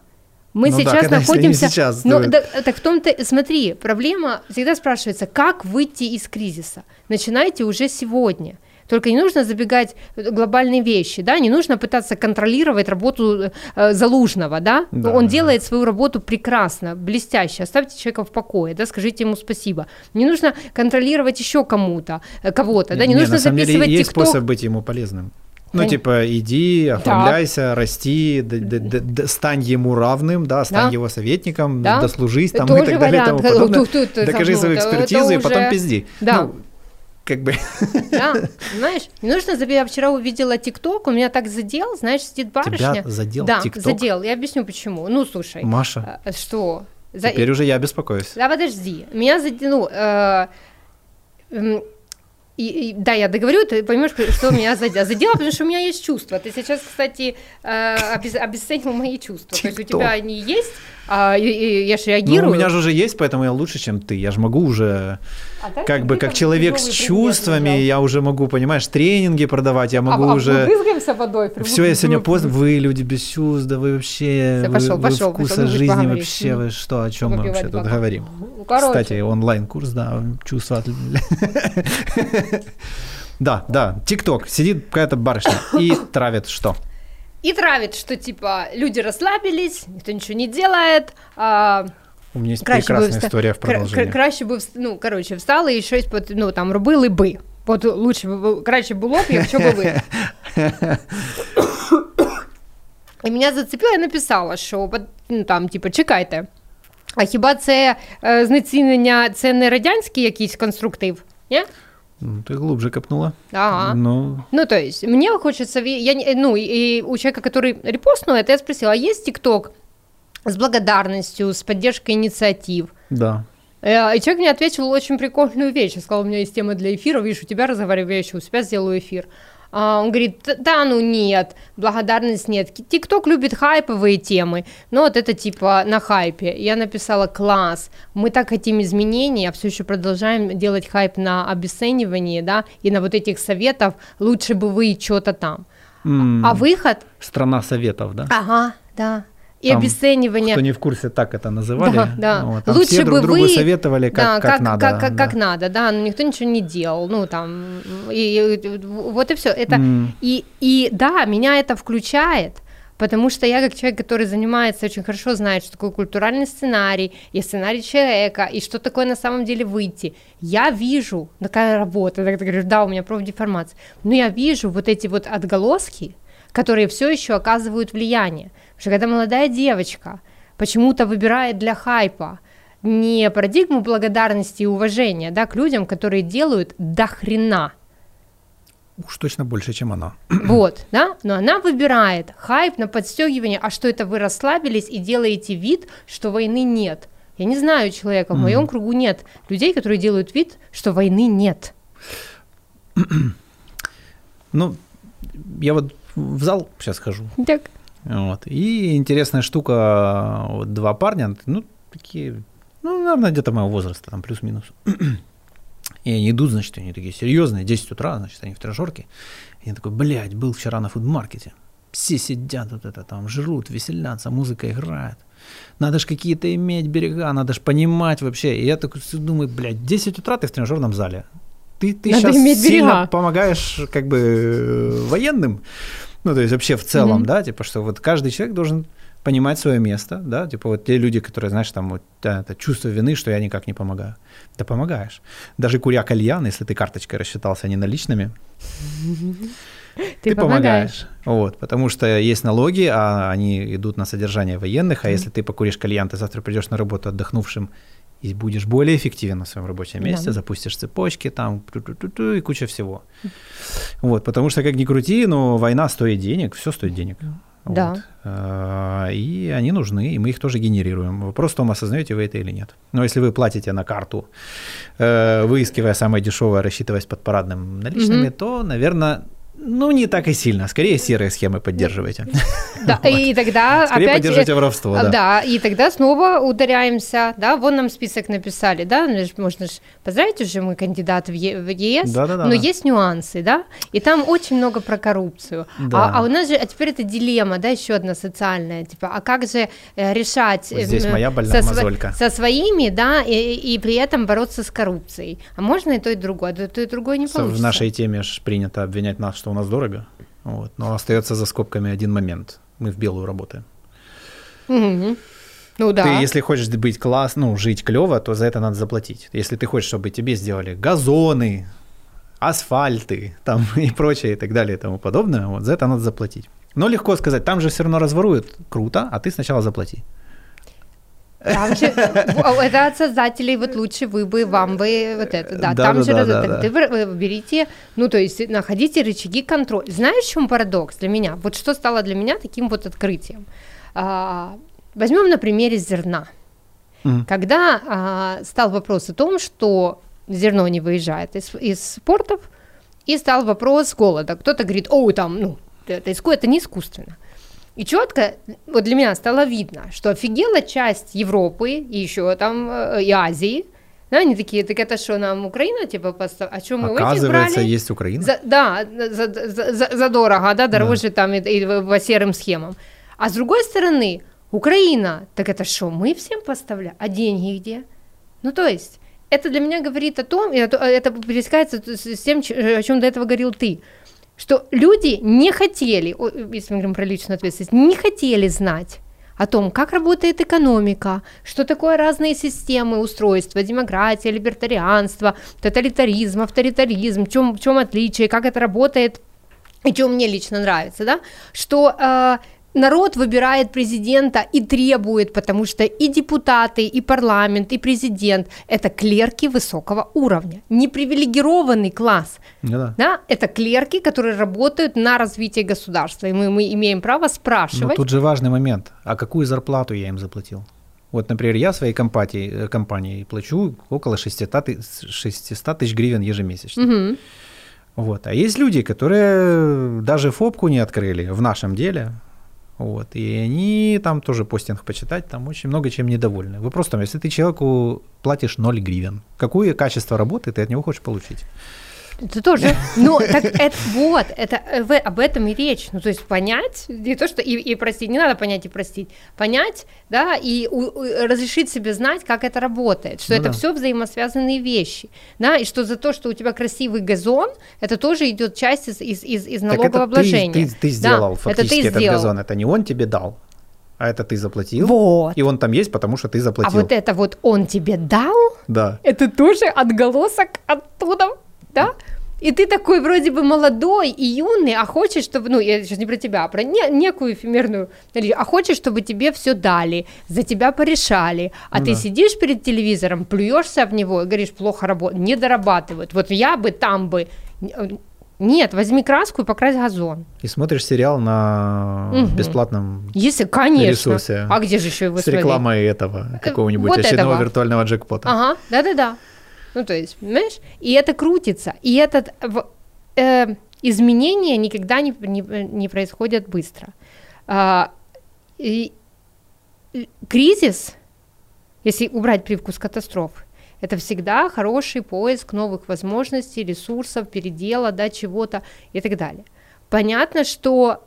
Мы ну сейчас да, находимся. Сейчас, ну, да, так в том-то, смотри, проблема всегда спрашивается, как выйти из кризиса. Начинайте уже сегодня. Только не нужно забегать глобальные вещи, да, не нужно пытаться контролировать работу э, Залужного, да? да он да. делает свою работу прекрасно, блестяще, оставьте человека в покое, да, скажите ему спасибо. Не нужно контролировать еще кому-то, э, кого-то, да, не, не нужно на самом записывать деле, есть TikTok. способ быть ему полезным. Ну, типа, иди, оформляйся, да. расти, д- д- д- стань ему равным, да, стань да. его советником, да. дослужись там Тоже и так далее. Тому подобное. Тут, тут, Докажи свою экспертизу и потом пизди. Да. Ну, как бы. Да, знаешь, не нужно, я вчера увидела ТикТок, у меня так задел, знаешь, сидит барышня. Тебя задел Да, TikTok? задел, я объясню почему. Ну, слушай. Маша. Э, что? Теперь уже я беспокоюсь. Да, подожди, меня задел, ну, э, и, и, да, я договорю, ты поймешь, что меня задело. Задело, потому что у меня есть чувства. Ты сейчас, кстати, э, обесценил мои чувства. То есть у тебя они есть, а, и, и я же реагирую. Ну, у меня же уже есть, поэтому я лучше, чем ты. Я же могу уже, а как бы, как человек с чувствами, я уже могу, понимаешь, тренинги продавать, я могу а, уже... А мы водой. Все, я сегодня поздно. Вы люди без чувств, да вы вообще... Все, пошел, вы, пошел, вы вкуса пошел, жизни вообще, вы что, о чем мы вообще тут говорим? Ну, Кстати, онлайн-курс, да, чувства. Да, да, ТикТок, сидит какая-то барышня и травит что? И травит, что типа люди расслабились, никто ничего не делает, а, у меня есть прекрасная вста... история в продолжении. Краще бы, ну, короче, встала і щось, ну, там, робили би. От лучше краще було б, якщо би ви. І мене зацепило, я написала, що ну, там, типу, чекайте, а хіба це е, знецінення, це не радянський якийсь конструктив? Ні? Ну, ты глубже копнула. Ага. Ну, ну то есть, мне хочется... Я, ну, и у человека, который репостнул это, я спросила, а есть ТикТок с благодарностью, с поддержкой инициатив? Да. Э, и человек мне ответил очень прикольную вещь. Я сказала, у меня есть тема для эфира, видишь, у тебя разговариваю, я еще у себя сделаю эфир. А, он говорит, да, ну нет, благодарность нет. ТикТок любит хайповые темы, но вот это типа на хайпе. Я написала, класс, мы так хотим изменений, а все еще продолжаем делать хайп на обесценивании, да, и на вот этих советов, лучше бы вы что-то там. Mm, а выход... Страна советов, да? Ага, да и там, обесценивание. Кто не в курсе, так это называли. Да, да. Вот, там Лучше все друг бы другу вы... советовали, как, да, как, как надо. Как, как, да. как надо, да, но никто ничего не делал, ну там, и, и, вот и все. Это, mm. и, и да, меня это включает, потому что я как человек, который занимается, очень хорошо знает, что такое культуральный сценарий, и сценарий человека, и что такое на самом деле выйти. Я вижу, такая работа, ты говоришь, да, у меня профдеформация, но я вижу вот эти вот отголоски, которые все еще оказывают влияние. Потому что когда молодая девочка почему-то выбирает для хайпа не парадигму благодарности и уважения да, к людям, которые делают до хрена. Уж точно больше, чем она. Вот, да, но она выбирает хайп на подстегивание, а что это вы расслабились и делаете вид, что войны нет. Я не знаю человека, в моем кругу нет людей, которые делают вид, что войны нет. Ну, я вот в зал сейчас хожу. Так. Вот. И интересная штука, вот два парня, ну, такие, ну, наверное, где-то моего возраста, там плюс-минус. И они идут, значит, они такие серьезные, 10 утра, значит, они в тренажерке. И я такой, блядь, был вчера на фудмаркете. Все сидят вот это там, жрут, веселятся, музыка играет. Надо же какие-то иметь берега, надо же понимать вообще. И я такой думаю, блядь, 10 утра ты в тренажерном зале ты, ты Надо сейчас сильно берега. помогаешь как бы военным, ну, то есть вообще в целом, mm-hmm. да, типа, что вот каждый человек должен понимать свое место, да, типа вот те люди, которые, знаешь, там вот да, это чувство вины, что я никак не помогаю. Ты помогаешь. Даже куря кальян, если ты карточкой рассчитался, а не наличными, ты, помогаешь. Вот, потому что есть налоги, а они идут на содержание военных, а если ты покуришь кальян, ты завтра придешь на работу отдохнувшим и будешь более эффективен на своем рабочем месте, да. запустишь цепочки там и куча всего. Вот, потому что как ни крути, но война стоит денег, все стоит денег. Да. Вот. А, и они нужны, и мы их тоже генерируем. Вопрос в том, осознаете вы это или нет. Но если вы платите на карту, э, выискивая самое дешевое, рассчитываясь под парадным наличными, угу. то, наверное, ну, не так и сильно. Скорее серые схемы поддерживайте. Да, и тогда Скорее опять... поддерживайте воровство, да. Да, и тогда снова ударяемся, да, вон нам список написали, да, ну, можно же поздравить уже мы кандидат в, е- в ЕС, да, да, да, но да. есть нюансы, да, и там очень много про коррупцию. Да. А, а у нас же, а теперь это дилемма, да, еще одна социальная, типа, а как же э, решать... Вот здесь э, моя больная со, мозолька. Со своими, да, и, и при этом бороться с коррупцией. А можно и то, и другое, а то и другое не получится. В нашей теме же принято обвинять нас, что у нас дорого, вот, но остается за скобками один момент. Мы в белую работаем. Угу. Ну да. Ты, если хочешь быть класс, ну, жить клево, то за это надо заплатить. Если ты хочешь, чтобы тебе сделали газоны, асфальты там и прочее и так далее и тому подобное, вот за это надо заплатить. Но легко сказать, там же все равно разворуют, круто, а ты сначала заплати. Там же, это от создателей, вот лучше вы бы, вам бы, вот это, да, да там да, же, да, раз, да, вы берите, ну, то есть находите рычаги контроля. Знаешь, в чем парадокс для меня? Вот что стало для меня таким вот открытием? А, возьмем на примере зерна. Mm. Когда а, стал вопрос о том, что зерно не выезжает из, из портов, и стал вопрос голода. Кто-то говорит, о, там, ну, это, это не искусственно. И четко, вот для меня стало видно, что офигела часть Европы и еще там э, и Азии, да, они такие, так это что, нам Украина, типа, постав... а что мы Оказывается, брали? есть Украина? За, да, за, за, за, за дорого, да, дороже да. там и, и по серым схемам. А с другой стороны, Украина, так это что, мы всем поставляем? А деньги где? Ну, то есть, это для меня говорит о том, и это пересекается с тем, о чем до этого говорил ты, что люди не хотели, если мы говорим про личную ответственность, не хотели знать о том, как работает экономика, что такое разные системы устройства, демократия, либертарианство, тоталитаризм, авторитаризм, в чем, в чем отличие, как это работает, и что мне лично нравится, да, что э, народ выбирает президента и требует, потому что и депутаты, и парламент, и президент – это клерки высокого уровня, непривилегированный класс. Ну, да. да. Это клерки, которые работают на развитие государства, и мы, мы имеем право спрашивать. Но тут же важный момент, а какую зарплату я им заплатил? Вот, например, я своей компании, э, компании плачу около 600, 600 тысяч гривен ежемесячно. Угу. Вот. А есть люди, которые даже фобку не открыли в нашем деле, вот, и они там тоже постинг почитать, там очень много чем недовольны. Вопрос в том, если ты человеку платишь 0 гривен, какое качество работы ты от него хочешь получить? Это тоже. Ну, так это вот, это в, об этом и речь. Ну, то есть понять, не то, что и, и простить, не надо понять и простить, понять, да, и у, у, разрешить себе знать, как это работает, что ну, это да. все взаимосвязанные вещи, да, и что за то, что у тебя красивый газон, это тоже идет часть из, из, из, из налогообложения. Ты, ты, ты сделал да, фактически это ты этот сделал. газон, это не он тебе дал, а это ты заплатил. Вот. И он там есть, потому что ты заплатил. А вот это вот он тебе дал? Да. Это тоже отголосок оттуда да? И ты такой вроде бы молодой и юный, а хочешь, чтобы, ну, я сейчас не про тебя, а про не, некую эфемерную, а хочешь, чтобы тебе все дали, за тебя порешали, а ну, ты да. сидишь перед телевизором, плюешься в него и говоришь, плохо работает, не дорабатывают. Вот я бы там бы нет, возьми краску и покрась газон. И смотришь сериал на угу. бесплатном Если, конечно. ресурсе. А где же еще его С смотреть? рекламой этого, какого-нибудь вот очередного этого. виртуального джекпота. Ага, да-да-да. Ну, то есть, понимаешь? И это крутится. И это э, изменения никогда не, не, не происходят быстро. А, и, кризис, если убрать привкус катастрофы, это всегда хороший поиск новых возможностей, ресурсов, передела, да, чего-то и так далее. Понятно, что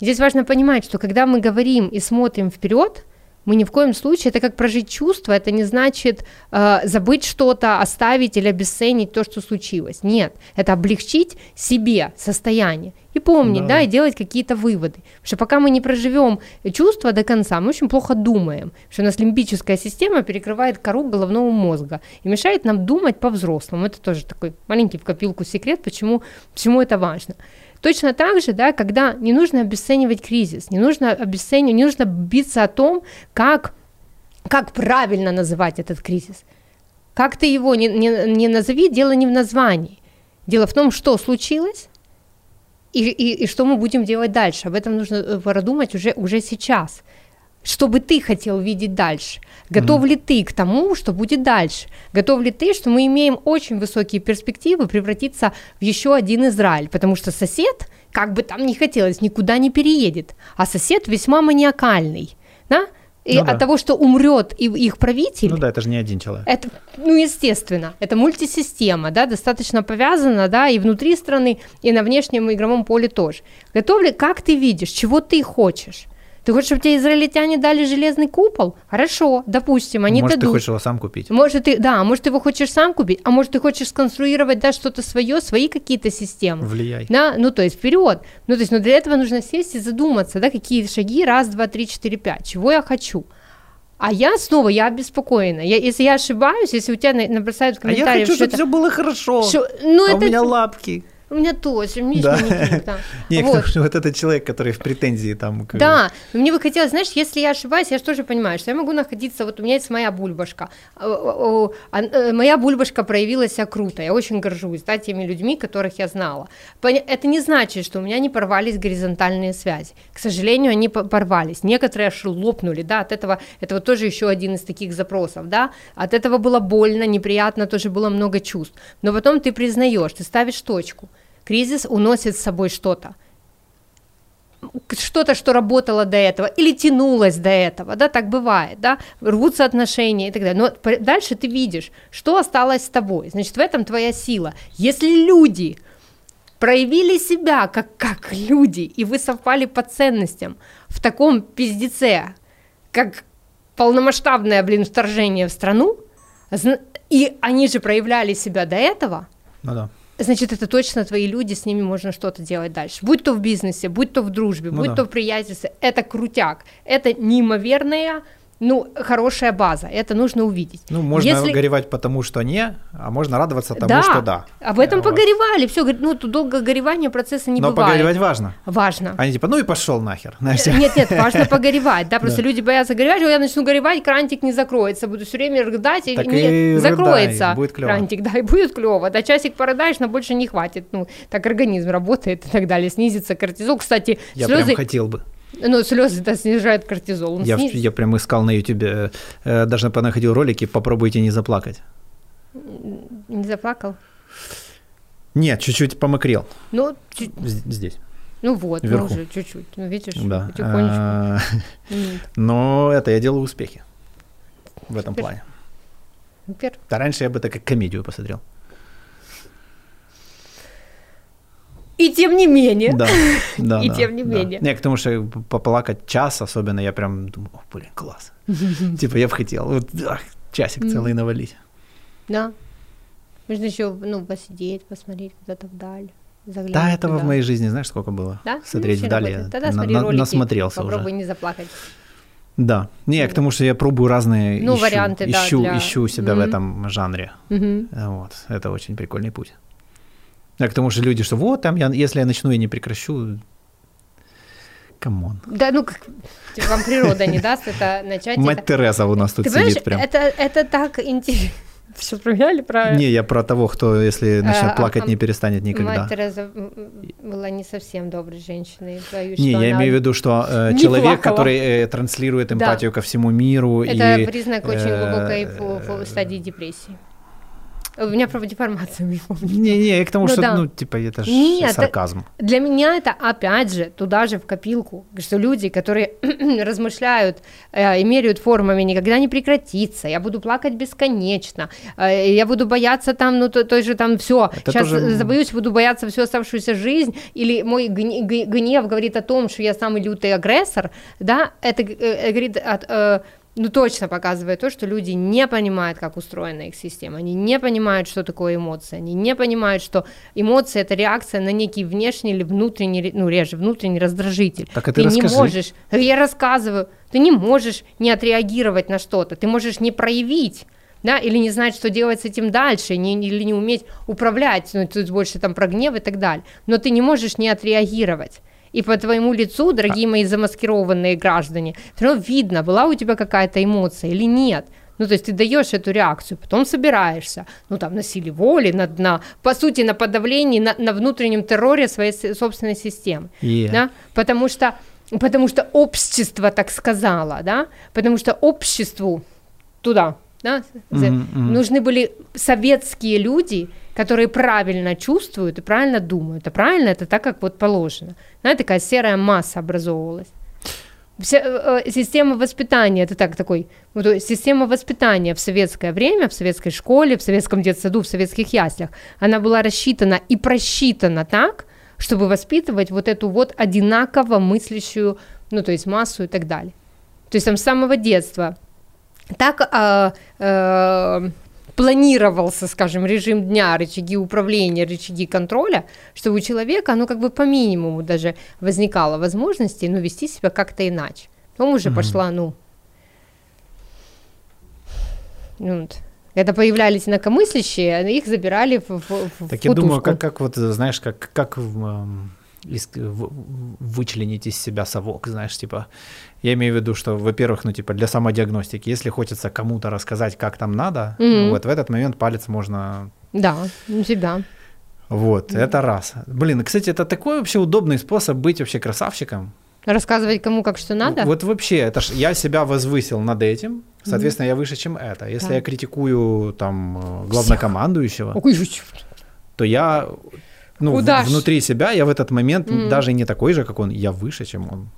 здесь важно понимать, что когда мы говорим и смотрим вперед, мы ни в коем случае, это как прожить чувство, это не значит э, забыть что-то, оставить или обесценить то, что случилось. Нет, это облегчить себе состояние и помнить, да, да и делать какие-то выводы. Потому что пока мы не проживем чувство до конца, мы очень плохо думаем, что у нас лимбическая система перекрывает кору головного мозга и мешает нам думать по-взрослому. Это тоже такой маленький в копилку секрет, почему, почему это важно. Точно так же, да, когда не нужно обесценивать кризис, не нужно обесценивать, не нужно биться о том, как, как правильно называть этот кризис. Как ты его не, не, не назови, дело не в названии. Дело в том, что случилось, и, и, и что мы будем делать дальше. Об этом нужно э, продумать уже, уже сейчас что бы ты хотел видеть дальше? Готов mm-hmm. ли ты к тому, что будет дальше? Готов ли ты, что мы имеем очень высокие перспективы превратиться в еще один Израиль? Потому что сосед, как бы там ни хотелось, никуда не переедет, а сосед весьма маниакальный, да? И ну, от да. того, что умрет и их правитель. Ну да, это же не один человек. Это, ну, естественно, это мультисистема, да, достаточно повязана, да, и внутри страны, и на внешнем игровом поле тоже. Готов ли, как ты видишь, чего ты хочешь? Ты хочешь, чтобы тебе израильтяне дали железный купол? Хорошо, допустим, они может, дадут. ты хочешь его сам купить? Может, ты, да, может, ты его хочешь сам купить, а может, ты хочешь сконструировать, да, что-то свое, свои какие-то системы. Влияй. Да, ну, то есть вперед. Ну, то есть, но для этого нужно сесть и задуматься, да, какие шаги, раз, два, три, четыре, пять, чего я хочу. А я снова, я обеспокоена. Я, если я ошибаюсь, если у тебя набросают комментарии... А я хочу, чтобы все было хорошо, что, ну, а это... у меня лапки. У меня тоже, мне да. не да. Не, вот. вот этот человек, который в претензии там. Как... Да, мне бы хотелось, знаешь, если я ошибаюсь, я же тоже понимаю, что я могу находиться, вот у меня есть моя бульбашка, э, моя бульбашка проявилась себя круто, я очень горжусь, да, теми людьми, которых я знала. Это не значит, что у меня не порвались горизонтальные связи. К сожалению, они порвались. Некоторые аж лопнули, да, от этого, это вот тоже еще один из таких запросов, да, от этого было больно, неприятно, тоже было много чувств. Но потом ты признаешь, ты ставишь точку – Кризис уносит с собой что-то. что-то, что работало до этого, или тянулось до этого, да, так бывает, да, рвутся отношения и так далее. Но дальше ты видишь, что осталось с тобой. Значит, в этом твоя сила. Если люди проявили себя как, как люди, и вы совпали по ценностям в таком пиздеце, как полномасштабное, блин, вторжение в страну, и они же проявляли себя до этого, ну да значит, это точно твои люди, с ними можно что-то делать дальше. Будь то в бизнесе, будь то в дружбе, ну будь да. то в приятельстве, это крутяк, это неимоверная ну, хорошая база, это нужно увидеть. Ну, можно Если... горевать потому, что не, а можно радоваться тому, да, что да. об этом вот. погоревали, все, ну, тут долго горевания процесса не Но бывает. Но погоревать важно. Важно. Они типа, ну и пошел нахер. Нет, нет, важно погоревать, да, просто люди боятся горевать, я начну горевать, крантик не закроется, буду все время рыдать, и не закроется будет крантик, да, и будет клево, да, часик порыдаешь, но больше не хватит, ну, так организм работает и так далее, снизится кортизол, кстати, Я слезы... прям хотел бы. Ну, слезы да, снижают кортизол. Я, сниз... я прям искал на ютубе, э, даже понаходил ролики «Попробуйте не заплакать». Не заплакал? Нет, чуть-чуть помокрел. Ну, чуть... здесь. Ну вот, Вверху. ну уже чуть-чуть. Ну, видишь, да. потихонечку. А, но это я делаю успехи в этом плане. Супер. Да раньше я бы это как комедию посмотрел. И тем не менее. Да, да. И да, тем не да. менее. Не, потому что поплакать час особенно, я прям думаю, о, блин, класс. Типа я бы хотел, вот часик целый навалить. Да. Можно еще, ну, посидеть, посмотреть куда-то вдаль. Заглянуть да, этого в моей жизни, знаешь, сколько было? Да? Смотреть ну, вдали. Тогда смотри на, ролики, насмотрелся попробуй уже. не заплакать. Да. Не, к тому, что я пробую разные ну, ищу, варианты, ищу, да, для... ищу себя mm-hmm. в этом жанре. Mm-hmm. Вот. Это очень прикольный путь. А к тому же люди, что вот там, я, если я начну и не прекращу, come on. Да, ну, как, вам природа не даст это начать. Мать. Тереза у нас тут сидит прям. Это, это так интересно. Все про меня или про... Не, я про того, кто, если начнет а, плакать, а, не перестанет никогда. Мать Тереза была не совсем доброй женщиной. Боюсь, не, я имею в виду, что э, человек, плакала. который э, транслирует эмпатию да. ко всему миру. Это и, признак очень э, глубокой э, стадии депрессии. У меня про деформацию не помню. Не-не, к тому, ну, что, да. ну, типа, это же Нет, сарказм. Для меня это, опять же, туда же в копилку, что люди, которые размышляют э, и меряют формами, никогда не прекратится, я буду плакать бесконечно, э, я буду бояться там, ну, то, то же там все, сейчас тоже... забоюсь, буду бояться всю оставшуюся жизнь, или мой гнев говорит о том, что я самый лютый агрессор, да, это э, говорит от... Э, ну, точно показывает то, что люди не понимают, как устроена их система, они не понимают, что такое эмоции, они не понимают, что эмоции – это реакция на некий внешний или внутренний, ну, реже, внутренний раздражитель. Так, а ты, ты не можешь, я рассказываю, ты не можешь не отреагировать на что-то, ты можешь не проявить, да, или не знать, что делать с этим дальше, не, или не уметь управлять, ну, тут больше там про гнев и так далее, но ты не можешь не отреагировать и по твоему лицу, дорогие мои замаскированные граждане, все равно видно, была у тебя какая-то эмоция или нет. Ну, то есть ты даешь эту реакцию, потом собираешься, ну, там, на силе воли, на, на, по сути, на подавлении, на, на внутреннем терроре своей собственной системы, yeah. да, потому что, потому что общество так сказало, да, потому что обществу туда, да, mm-hmm. нужны были советские люди, которые правильно чувствуют и правильно думают. А правильно это так, как вот положено. Знаете, такая серая масса образовывалась. Вся, э, э система воспитания, это так такой, вот, система воспитания в советское время, в советской школе, в советском детсаду, в советских яслях, она была рассчитана и просчитана так, чтобы воспитывать вот эту вот одинаково мыслящую, ну, то есть массу и так далее. То есть там с самого детства так э, э, планировался, скажем, режим дня, рычаги управления, рычаги контроля, что у человека, ну, как бы по минимуму даже возникало возможности, ну, вести себя как-то иначе. Потом уже угу. пошла, ну, ну, вот, когда появлялись инакомыслящие, их забирали в, в, в Так я думаю, как, как вот, знаешь, как, как из, вычленить из себя совок, знаешь, типа, я имею в виду, что, во-первых, ну, типа, для самодиагностики, если хочется кому-то рассказать, как там надо, mm-hmm. вот в этот момент палец можно... Да, у себя. Вот, mm-hmm. это раз. Блин, кстати, это такой вообще удобный способ быть вообще красавчиком. Рассказывать кому как что надо? Вот вообще, это ж я себя возвысил над этим, соответственно, mm-hmm. я выше, чем это. Если да. я критикую там главнокомандующего, Ой, то я ну, в, внутри себя я в этот момент mm-hmm. даже не такой же, как он, я выше, чем он.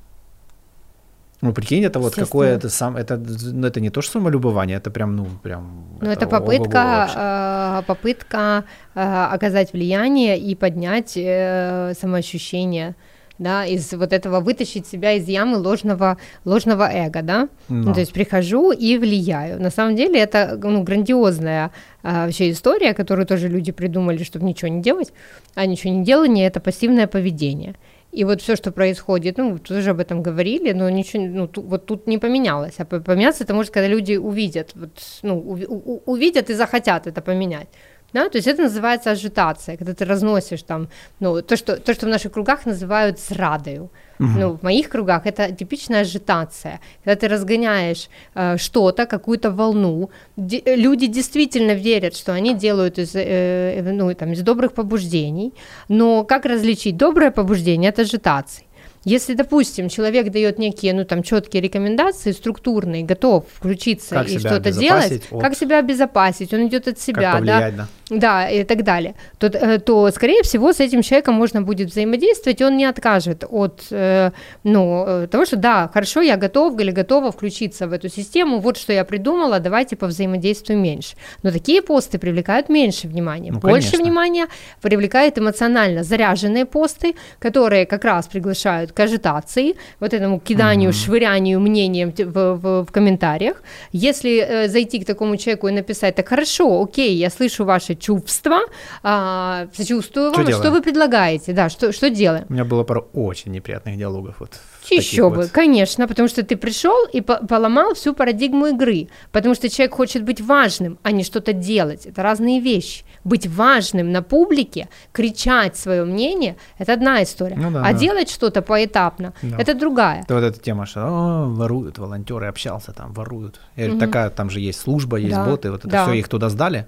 Ну, прикинь, это вот какое это сам, это, ну, это не то, что самолюбование, это прям, ну, прям... Ну, это, это попытка, э, попытка э, оказать влияние и поднять э, самоощущение да, из вот этого вытащить себя из ямы ложного, ложного эго, да, ну, то есть прихожу и влияю. На самом деле это ну, грандиозная а, вообще история, которую тоже люди придумали, чтобы ничего не делать, а ничего не делание – это пассивное поведение. И вот все, что происходит, ну, тоже об этом говорили, но ничего, ну, ту, вот тут не поменялось. А поменяться это может, когда люди увидят, вот, ну, у, у, увидят и захотят это поменять. Да? То есть это называется ажитация, когда ты разносишь там, ну, то, что, то, что в наших кругах называют зрадою. Угу. Ну, в моих кругах это типичная ажитация, когда ты разгоняешь э, что-то, какую-то волну. Ди- люди действительно верят, что они делают из, э, ну, там, из добрых побуждений, но как различить доброе побуждение от ажитации? Если, допустим, человек дает некие, ну, там, четкие рекомендации, структурные, готов включиться как и что-то делать, от... как себя обезопасить, он идет от себя, да, да, да, и так далее, то, э, то, скорее всего, с этим человеком можно будет взаимодействовать, и он не откажет от, э, ну, э, того, что, да, хорошо, я готов или готова включиться в эту систему, вот что я придумала, давайте повзаимодействуем меньше. Но такие посты привлекают меньше внимания. Ну, Больше конечно. внимания привлекает эмоционально заряженные посты, которые как раз приглашают к ажитации, вот этому киданию, mm-hmm. швырянию мнением в, в, в комментариях. Если э, зайти к такому человеку и написать, так хорошо, окей, я слышу ваши чувства, э, сочувствую вам, что, что вы предлагаете, да, что, что делаем? У меня было пару очень неприятных диалогов вот еще бы, вот. конечно, потому что ты пришел и по поломал всю парадигму игры, потому что человек хочет быть важным, а не что-то делать. Это разные вещи. Быть важным на публике, кричать свое мнение, это одна история. Ну, да, а да. делать что-то поэтапно, да. это другая. Это вот эта тема, что О, воруют, волонтеры общался там, воруют. Я угу. такая, там же есть служба, есть да. боты, вот это да. все их туда сдали.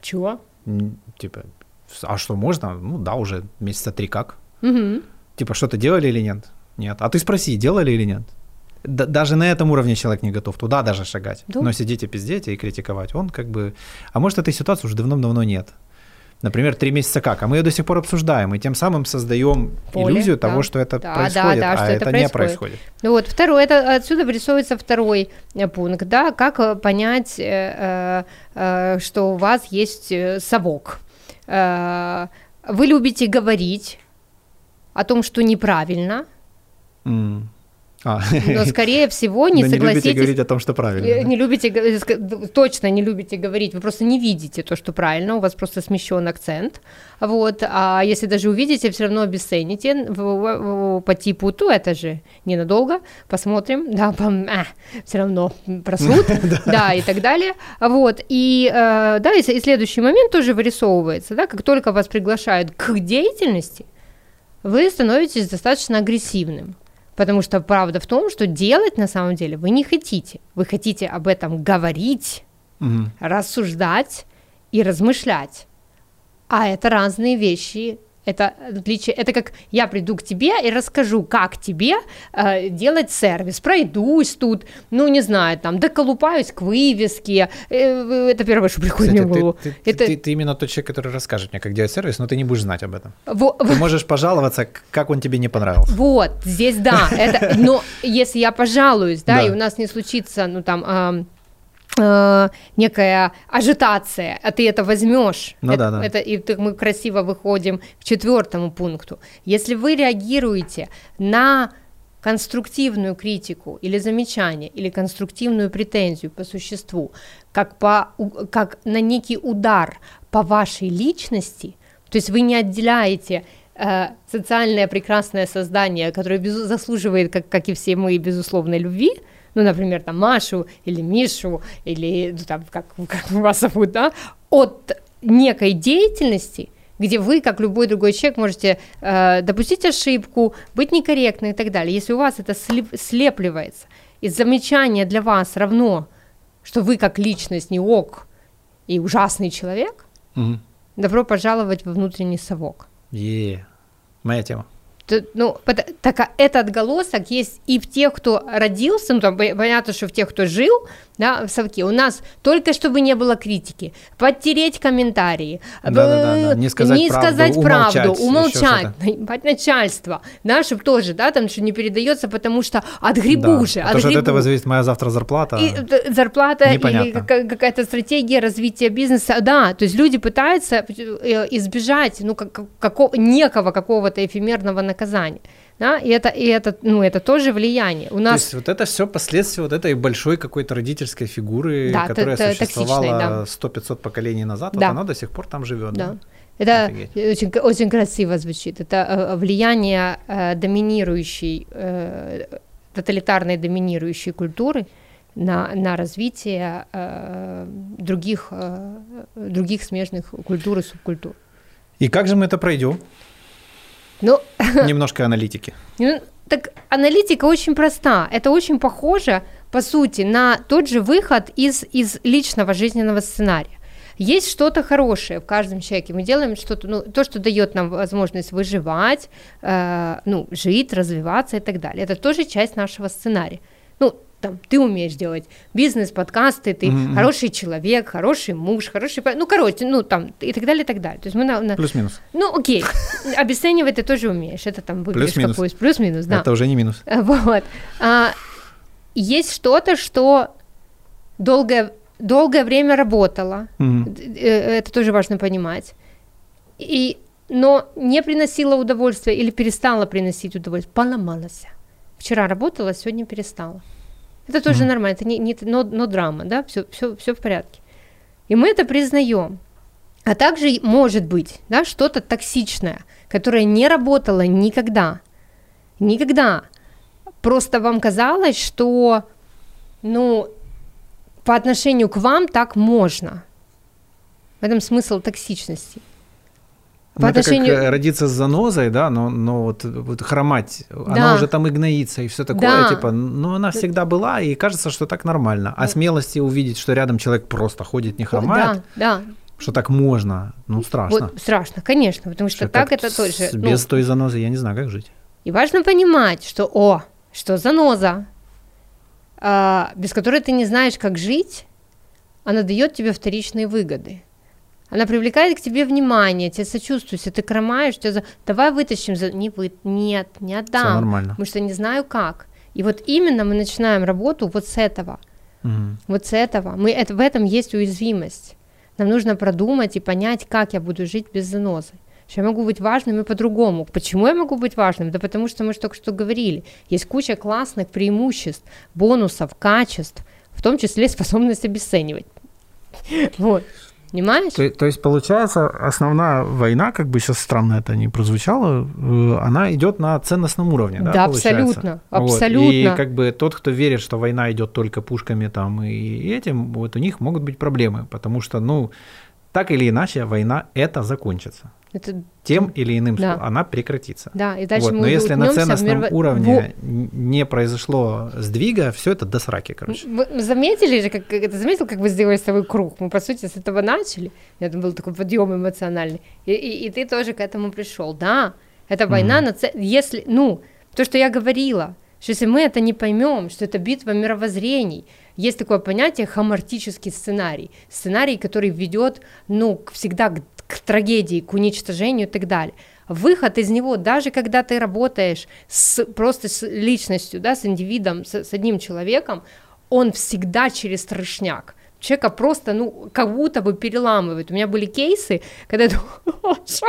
Чего? Типа, а что можно? Ну да, уже месяца три как. Угу. Типа, что-то делали или нет? Нет. А ты спроси, делали или нет? Д- даже на этом уровне человек не готов туда даже шагать. Да. Но сидеть и пиздеть и критиковать, он как бы... А может, этой ситуации уже давно-давно нет. Например, три месяца как, а мы ее до сих пор обсуждаем, и тем самым создаем Поле, иллюзию да. того, что это да, происходит, да, да, а что это, это происходит. не происходит. Ну вот, второй, это отсюда вырисовывается второй э, пункт, да, как э, понять, э, э, что у вас есть э, совок. Э, вы любите говорить о том, что неправильно, Mm. А. Но, скорее всего, не Но согласитесь... не любите говорить о том, что правильно. Э, не любите, точно не любите говорить, вы просто не видите то, что правильно, у вас просто смещен акцент, вот, а если даже увидите, все равно обесцените по типу, то это же ненадолго, посмотрим, да, а, все равно просрут, да, и так далее, вот, и, э, да, и следующий момент тоже вырисовывается, да, как только вас приглашают к деятельности, вы становитесь достаточно агрессивным, Потому что правда в том, что делать на самом деле вы не хотите. Вы хотите об этом говорить, угу. рассуждать и размышлять. А это разные вещи, это отличие, это как я приду к тебе и расскажу, как тебе э, делать сервис, пройдусь тут, ну не знаю, там доколупаюсь к вывеске, э, это первое, что приходит Кстати, мне в голову. Ты, ты, это... ты, ты именно тот человек, который расскажет мне, как делать сервис, но ты не будешь знать об этом. Во, ты можешь пожаловаться, как он тебе не понравился. Вот, здесь да, это, но если я пожалуюсь, да, и у нас не случится, ну там э, некая ажитация, а ты это возьмешь. Ну, это, да, да. Это, и мы красиво выходим к четвертому пункту. Если вы реагируете на конструктивную критику или замечание, или конструктивную претензию по существу, как, по, как на некий удар по вашей личности, то есть вы не отделяете э, социальное прекрасное создание, которое без, заслуживает, как, как и все мы, безусловной любви, ну, например, там Машу или Мишу, или ну, там, как, как вас зовут, да, от некой деятельности, где вы, как любой другой человек, можете э, допустить ошибку, быть некорректным и так далее. Если у вас это слеп, слепливается, и замечание для вас равно, что вы как личность не ок и ужасный человек, угу. добро пожаловать во внутренний совок. Е, моя тема ну, так а этот отголосок есть и в тех, кто родился, ну, там, понятно, что в тех, кто жил, да, в совке. У нас только чтобы не было критики, подтереть комментарии, да, да, да, не сказать не правду, сказать правду, умолчать, умолчать, начальство, да, чтобы тоже, да, там что не передается, потому что отгребу Да, же, потому что от этого зависит моя завтра зарплата. И, э, зарплата или Непонятно. какая- какая-то стратегия развития бизнеса, да, то есть люди пытаются э, избежать, ну, как, какого, некого какого-то эфемерного наказания, да, и это, и это, ну, это тоже влияние. У То нас есть вот это все последствия вот этой большой какой-то родительской фигуры, Да, которая т- существовала токсичной, 100-500 поколений назад, Да. вот она до сих пор там живет. Да. Это Офигеть. очень, очень красиво звучит. Это э, влияние э, доминирующей, э, тоталитарной доминирующей культуры на, на развитие э, других, э, других смежных культур и субкультур. И как же мы это пройдем? Ну, Немножко аналитики. Ну, так аналитика очень проста. Это очень похоже, по сути, на тот же выход из, из личного жизненного сценария. Есть что-то хорошее в каждом человеке. Мы делаем что-то, ну, то, что дает нам возможность выживать, э, ну, жить, развиваться и так далее. Это тоже часть нашего сценария. Ну, там, ты умеешь делать бизнес, подкасты, ты Мгм. хороший человек, хороший муж, хороший... Ну, короче, ну, там, и так далее, и так далее. То есть мы на, на- Плюс-минус. ну, окей, обесценивать ты тоже умеешь. Это там выберешь Плюс-минус. плюс-минус, да. Это уже не минус. Вот. А, есть что-то, что долгое, долгое время работало. Э, Это тоже важно понимать. И, но не приносило удовольствия или перестала приносить удовольствие, поломалась. Вчера работала, сегодня перестала. Это тоже Мгм. нормально, это не, не но, но драма, да, все, все, все в порядке. И мы это признаем. А также может быть, да, что-то токсичное, которое не работало никогда. Никогда. Просто вам казалось, что, ну, по отношению к вам так можно. В этом смысл токсичности. По Ну, это как отношению- родиться с занозой, да, но, но вот, вот хромать, Да. она уже там и гноится, и все такое, Да. типа, ну она всегда была, и кажется, что так нормально. А смелости увидеть, что рядом человек просто ходит, не хромает, Да, да. что так можно, ну страшно. Вот, страшно, конечно, потому что, Что так это тоже. ну, Без той занозы я не знаю, как жить. И важно понимать, что, о, что заноза, а, без которой ты не знаешь, как жить, она дает тебе вторичные выгоды. Она привлекает к тебе внимание, тебе сочувствует, если ты хромаешь, тебе за... давай вытащим, за... не вы... нет, не Все отдам, нормально. потому что не знаю как. И вот именно мы начинаем работу вот с этого, Мгм. вот с этого. Мы, это, в этом есть уязвимость. Нам нужно продумать и понять, как я буду жить без занозы. Что я могу быть важным и по-другому. Почему я могу быть важным? Да потому что мы же только что говорили. Есть куча классных преимуществ, бонусов, качеств, в том числе способность обесценивать. Вот. Понимаешь? То, то есть, получается, основная война, как бы сейчас странно это не прозвучало, э, она идет на ценностном уровне, да, Да, получается? абсолютно, Вот. абсолютно. И как бы тот, кто верит, что война идет только пушками там и этим, вот у них могут быть проблемы, потому что, ну, так или иначе, война это закончится. Это, Тем или иным Да. она прекратится. да, и дальше Вот, мы Но если на ценностном мирво- уровне н- не произошло сдвига, все это до сраки, короче. Вы заметили же, как, это заметил, как вы сделали свой круг? Мы, по сути, с этого начали. Это был такой подъем эмоциональный. И, и, и ты тоже к этому пришел. Да, это война, на ц- если, ну, то, что я говорила, что если мы это не поймем, что это битва мировоззрений, есть такое понятие хамартический сценарий. Сценарий, который ведет, ну, всегда к, к трагедии, к уничтожению и так далее. Выход из него, даже когда ты работаешь с, просто с личностью, да, с индивидом, с, с одним человеком, он всегда через трешняк. Человека просто, ну, как будто бы переламывает. У меня были кейсы, когда я думаю, что,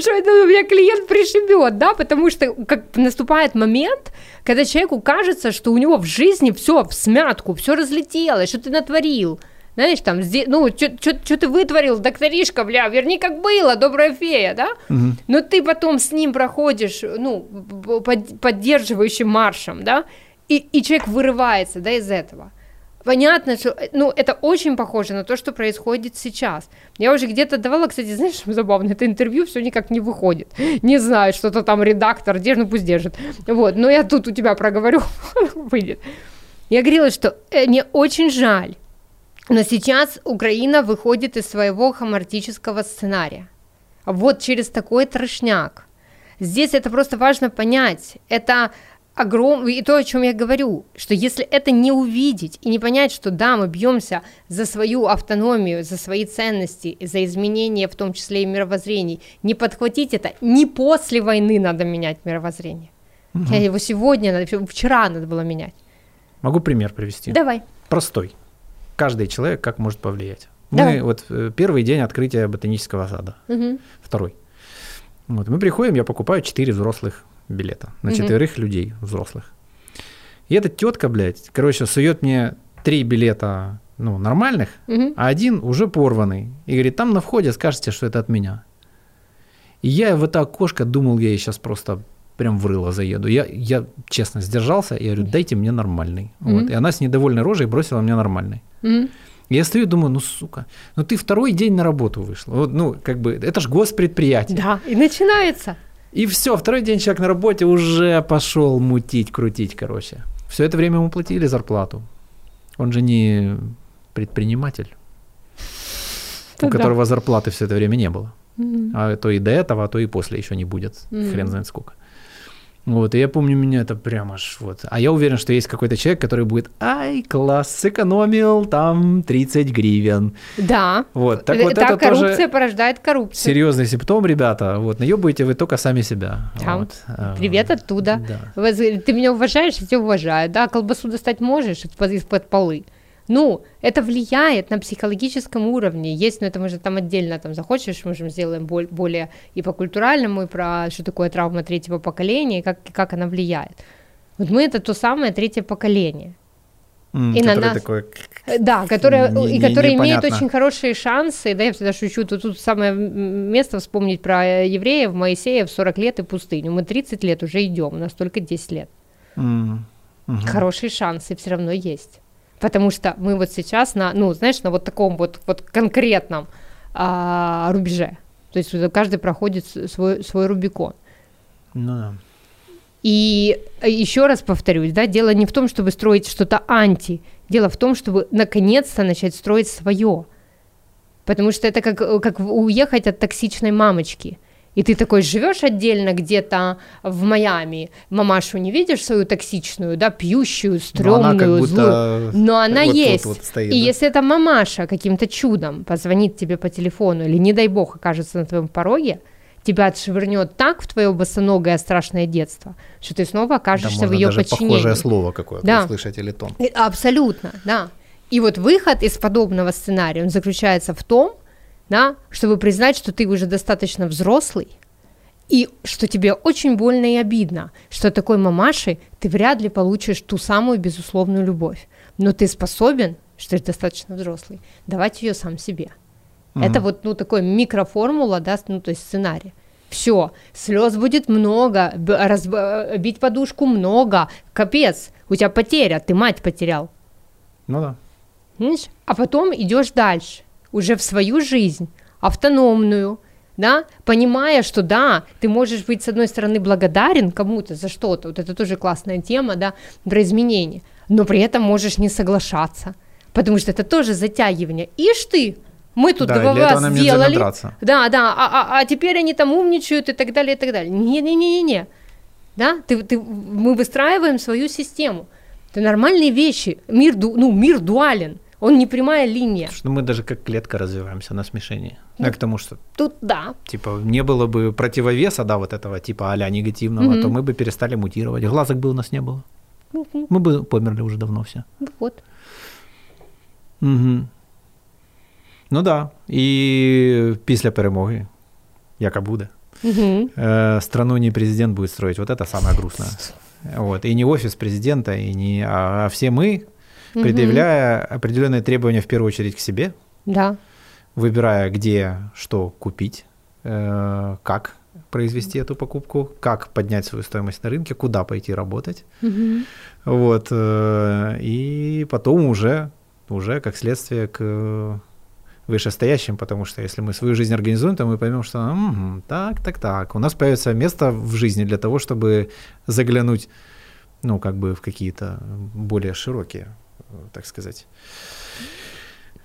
что это у меня клиент пришибет, да, потому что как наступает момент, когда человеку кажется, что у него в жизни все в смятку, все разлетелось, что ты натворил. Знаешь, там, ну, что ты вытворил, докторишка, бля, верни как было, добрая фея, да? Мгм. Но ты потом с ним проходишь, ну, под- поддерживающим маршем, да, и, и человек вырывается, да, из этого. Понятно, что, э, ну, это очень похоже на то, что происходит сейчас. Я уже где-то давала, кстати, знаешь, что забавно, это интервью все никак не выходит. Не знаю, что-то там редактор, держит, ну пусть держит. Вот, но я тут у тебя проговорю, выйдет. Я говорила, что э, мне очень жаль, но сейчас Украина выходит из своего хамартического сценария. Вот через такой трошняк. Здесь это просто важно понять. Это огром... и то, о чем я говорю, что если это не увидеть и не понять, что да, мы бьемся за свою автономию, за свои ценности, за изменения, в том числе и мировоззрений, не подхватить это, не после войны надо менять мировоззрение. Угу. Его сегодня, надо, вчера надо было менять. Могу пример привести. Давай. Простой. Каждый человек как может повлиять. Мы вот э, первый день открытия ботанического сада, угу. второй. Вот мы приходим, я покупаю четыре взрослых билета на четверых угу. людей взрослых. И эта тетка, блядь, короче, сует мне три билета, ну, нормальных, угу. а один уже порванный. И говорит, там на входе скажете, что это от меня. И я в это окошко думал, я ей сейчас просто прям в рыло заеду. Я, я честно сдержался и говорю, дайте мне нормальный. Mm-hmm. Вот. И она с недовольной рожей бросила мне нормальный. Mm-hmm. Я стою и думаю, ну, сука, ну ты второй день на работу вышла. Вот, ну, как бы, это ж госпредприятие. Да, и начинается. И все, второй день человек на работе уже пошел мутить, крутить, короче. Все это время ему платили зарплату. Он же не предприниматель, у которого зарплаты все это время не было. А то и до этого, а то и после еще не будет. Хрен знает сколько. Вот, и я помню, меня это прямо аж вот. А я уверен, что есть какой-то человек, который будет, ай, класс, сэкономил там 30 гривен. Да. Вот, так вот так это коррупция тоже порождает коррупцию. Серьезный симптом, ребята. Вот, наебываете вы только сами себя. Да. Вот. А, Привет оттуда. Да. Ты меня уважаешь, я тебя уважаю. Да, колбасу достать можешь из-под полы. Ну, это влияет на психологическом уровне. Есть, но это мы же там отдельно там захочешь, мы же сделаем более и по культуральному, и про что такое травма третьего поколения, и как, как она влияет. Вот мы это то самое третье поколение. Mm, и на нас, такое... Э, да, которое, не, и которое имеет очень хорошие шансы, да, я всегда шучу, то тут самое место вспомнить про евреев, Моисеев 40 лет и пустыню, мы 30 лет уже идем, у нас только 10 лет. Mm, угу. Хорошие шансы все равно есть. Потому что мы вот сейчас на, ну, знаешь, на вот таком вот, вот конкретном а, рубеже. То есть каждый проходит свой, свой Рубикон. Ну да. И еще раз повторюсь, да, дело не в том, чтобы строить что-то анти, дело в том, чтобы наконец-то начать строить свое. Потому что это как, как уехать от токсичной мамочки и ты такой живешь отдельно где-то в Майами, мамашу не видишь свою токсичную, да, пьющую, стрёмную, но злую, но она вот есть. Вот стоит, и да? если эта мамаша каким-то чудом позвонит тебе по телефону или, не дай бог, окажется на твоем пороге, тебя отшвырнет так в твое босоногое страшное детство, что ты снова окажешься да, в ее даже подчинении. похожее слово какое-то да. услышать или тон. Абсолютно, да. И вот выход из подобного сценария, он заключается в том, да, чтобы признать, что ты уже достаточно взрослый, и что тебе очень больно и обидно, что такой мамашей ты вряд ли получишь ту самую безусловную любовь, но ты способен, что ты достаточно взрослый, давать ее сам себе. Mm-hmm. Это вот, ну, такой микроформула, да, ну, то есть сценарий. Все, слез будет много, раз, бить подушку много, капец, у тебя потеря, ты мать потерял. Ну да. Видишь? А потом идешь дальше уже в свою жизнь, автономную, да, понимая, что да, ты можешь быть, с одной стороны, благодарен кому-то за что-то, вот это тоже классная тема, да, про изменения, но при этом можешь не соглашаться, потому что это тоже затягивание. Ишь ты, мы тут да, вас сделали, да, да, а, а, а теперь они там умничают и так далее, и так далее. Не-не-не-не, да, ты, ты, мы выстраиваем свою систему. Это нормальные вещи, мир, ну, мир дуален, он не прямая линия. Что мы даже как клетка развиваемся на смешении. Ну, а к тому, что... Тут да. Типа, не было бы противовеса, да, вот этого типа а негативного, угу. то мы бы перестали мутировать. Глазок бы у нас не было. Угу. Мы бы померли уже давно все. Вот. Угу. Ну да. І після перемоги, яка буде, угу. э, страну не президент будет строить. Вот это самое грустное. Вот. И не офис президента, и не, а, а все мы, предъявляя угу. определенные требования в первую очередь к себе. Да. Выбирая, где что купить, э, как произвести эту покупку, как поднять свою стоимость на рынке, куда пойти работать. Угу. Вот. Э, и потом уже, уже как следствие к вышестоящим, потому что если мы свою жизнь организуем, то мы поймем, что м-м, так, так, так, у нас появится место в жизни для того, чтобы заглянуть, ну, как бы в какие-то более широкие так сказать,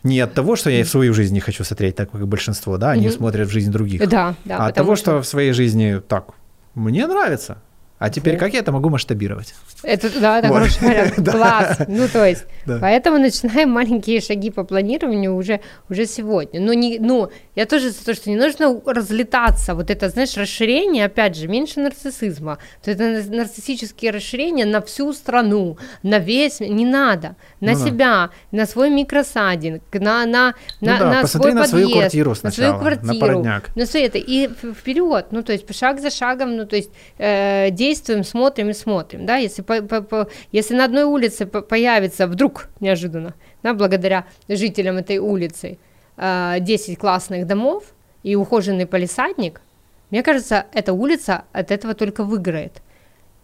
не от того, что я в свою жизнь не хочу смотреть, так как большинство, да, они mm-hmm. смотрят в жизнь других, да, да, а от того, что... что в своей жизни так, мне нравится, А теперь как я это могу масштабировать? Это, да, это Вот. хороший. Да. Класс. Ну, то есть, Да. поэтому начинаем маленькие шаги по планированию уже, уже сегодня. Но не, ну, я тоже за то, что не нужно разлетаться. Вот это, знаешь, расширение, опять же, меньше нарциссизма. То это нар- нарциссические расширения на всю страну, на весь, не надо. На Ну да. себя, на свой микросадинг, на, на, Ну на, да, на посмотри свой на свою подъезд, квартиру на свою на квартиру, породняк. ну, все это, и вперед, ну, то есть шаг за шагом, ну, то есть э, действуем, смотрим и смотрим, да, если, по, по- по- если на одной улице по- появится вдруг неожиданно, да, благодаря жителям этой улицы, э, 10 классных домов и ухоженный полисадник, мне кажется, эта улица от этого только выиграет.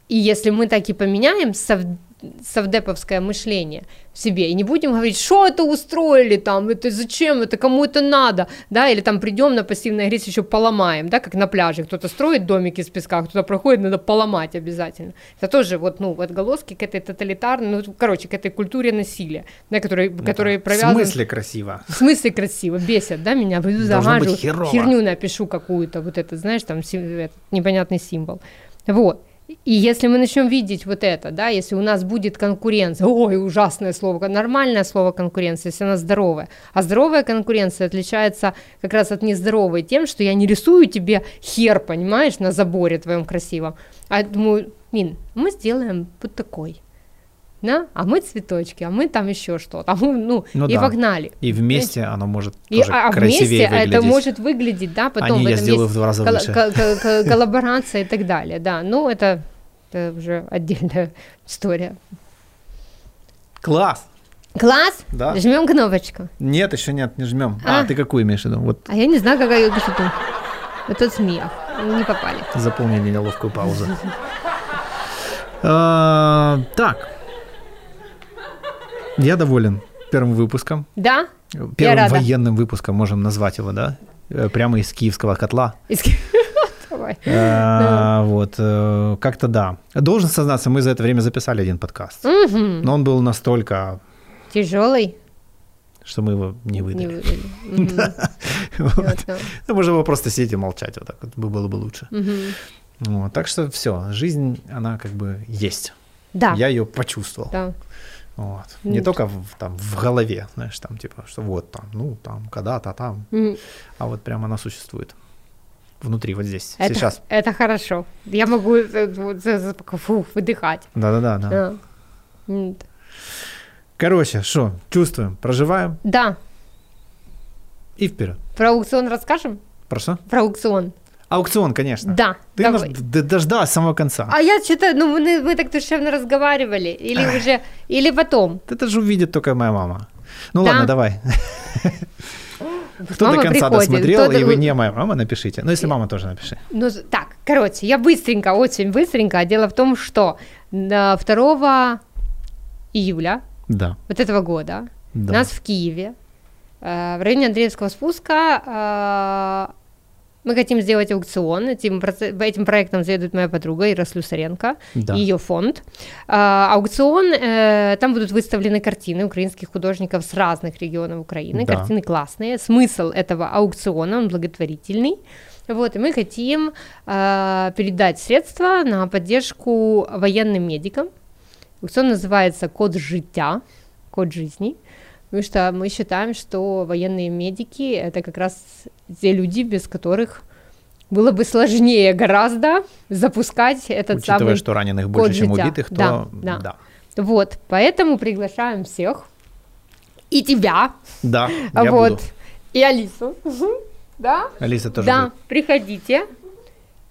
И если мы так и поменяем совдеповское мышление в себе и не будем говорить, что это устроили там, это зачем, это кому это надо, да, или там придем на пассивной агрессии еще поломаем, да, как на пляже, кто-то строит домик из песка, кто-то проходит, надо поломать обязательно. Это тоже вот, ну, отголоски к этой тоталитарной, ну, короче, к этой культуре насилия, да, которой, которой В провязан... смысле красиво? В смысле красиво, бесит, да, меня, загажу, херню напишу какую-то, вот это, знаешь, там этот непонятный символ. Вот. И если мы начнем видеть вот это, да, если у нас будет конкуренция, ой, ужасное слово, нормальное слово конкуренция, если она здоровая, а здоровая конкуренция отличается как раз от нездоровой тем, что я не рисую тебе хер, понимаешь, на заборе твоем красивом, а думаю, Мин, мы сделаем вот такой, да, а мы цветочки, а мы там еще что-то, а мы, ну, Ну и да. погнали. И вместе оно может И, тоже а красивее вместе это выглядеть. может выглядеть, да, потом не в я этом сделаю есть в два раза лучше. ко- ко- ко- коллаборация и так далее, да. Ну, это, это уже отдельная история. Класс! Класс! Да. Жмем кнопочку. Нет, еще нет, не жмем. А, А. ты какую имеешь в виду? Вот А я не знаю, какая я пишу. Это смех. Не попали. заполнили неловкую паузу. А, Так. Я доволен первым выпуском. Да? Первым военным выпуском, можем назвать его, да? Э, Прямо из киевского котла. Из- Давай. А, Вот, э, как-то да. Должен сознаться, мы за это время записали один подкаст. Но он был настолько, Тяжелый. что мы его не Не выдали. Мгм. Вот. Ну, можно было просто сидеть и молчать, вот так вот бы- было бы лучше. Вот, так что все, жизнь, она как бы есть. Да. Я ее почувствовал. Да. Вот. Ну, Не только в, там, в голове, знаешь, там, типа, что вот там, ну, там, когда-то там, Мгм. а вот прямо она существует. Внутри, вот здесь, Это, сейчас. это хорошо. Я могу э, за- фу, выдыхать. Да-да-да. да. Короче, что, чувствуем, проживаем Да. и вперед. Про аукцион расскажем? Про что? Про аукцион. Аукцион, конечно. Да. Ты давай. нас дождалась самого конца. А я что-то, ну мы, мы так душевно разговаривали, или уже, или потом. Это же увидит только моя мама. Ну Да. ладно, давай. Кто Мама до конца приходит, досмотрел, кто-то- и вы не моя мама, напишите. Ну, если мама тоже напиши. Ну, так, короче, я быстренько, очень быстренько. Дело в том, что на 2 июля Да. вот этого года да. нас в Киеве, э, в районе Андреевского спуска, э, мы хотим сделать аукцион. Этим, этим проектом заведует моя подруга Ира Слюсаренко, Да. ее фонд. А, аукцион, э, там будут выставлены картины украинских художников с разных регионов Украины. Да. Картины классные. Смысл этого аукциона, он благотворительный. Вот, и мы хотим э, передать средства на поддержку военным медикам. Аукцион называется «Код життя», «Код жизни». Потому что мы считаем, что военные медики — это как раз те люди, без которых было бы сложнее гораздо запускать этот Учитывая, самый... что раненых больше, чем життя. убитых, то Да, да. Вот, поэтому приглашаем всех, и тебя, Да, я вот, буду. и Алису, да, Алиса тоже да, будет. приходите,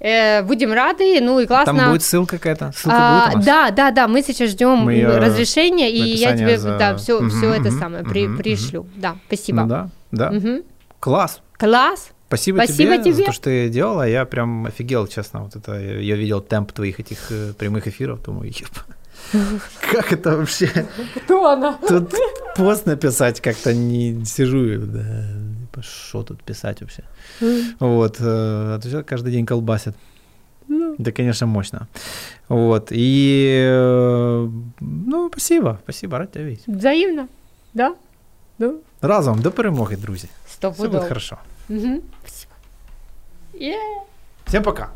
Э, будем рады, ну и классно. Там будет ссылка какая-то? Ссылка А, будет да, да, да, мы сейчас ждем Мы разрешения, и я тебе за- да, все, Мгм, все это мгм, самое при- мгм, пришлю. Да, спасибо. Ну да, да. Мгм. Класс. Класс. Спасибо, Спасибо тебе, за тебе. то, что ты делала. Я прям офигел, честно. Вот это я видел темп твоих этих э, прямых эфиров, думаю, еб. Как это вообще? Кто она? Тут пост написать как-то не сижу, да, что тут писать вообще? Вот, э, а то человек каждый день колбасит. Да, конечно, мощно. Вот, и, э, ну, спасибо, спасибо, рад тебя видеть. Взаимно. Да? Да. Разом до перемоги, друзі. Сто Все буде пудов. хорошо. Мгм. Спасибо. Yeah. Всем пока.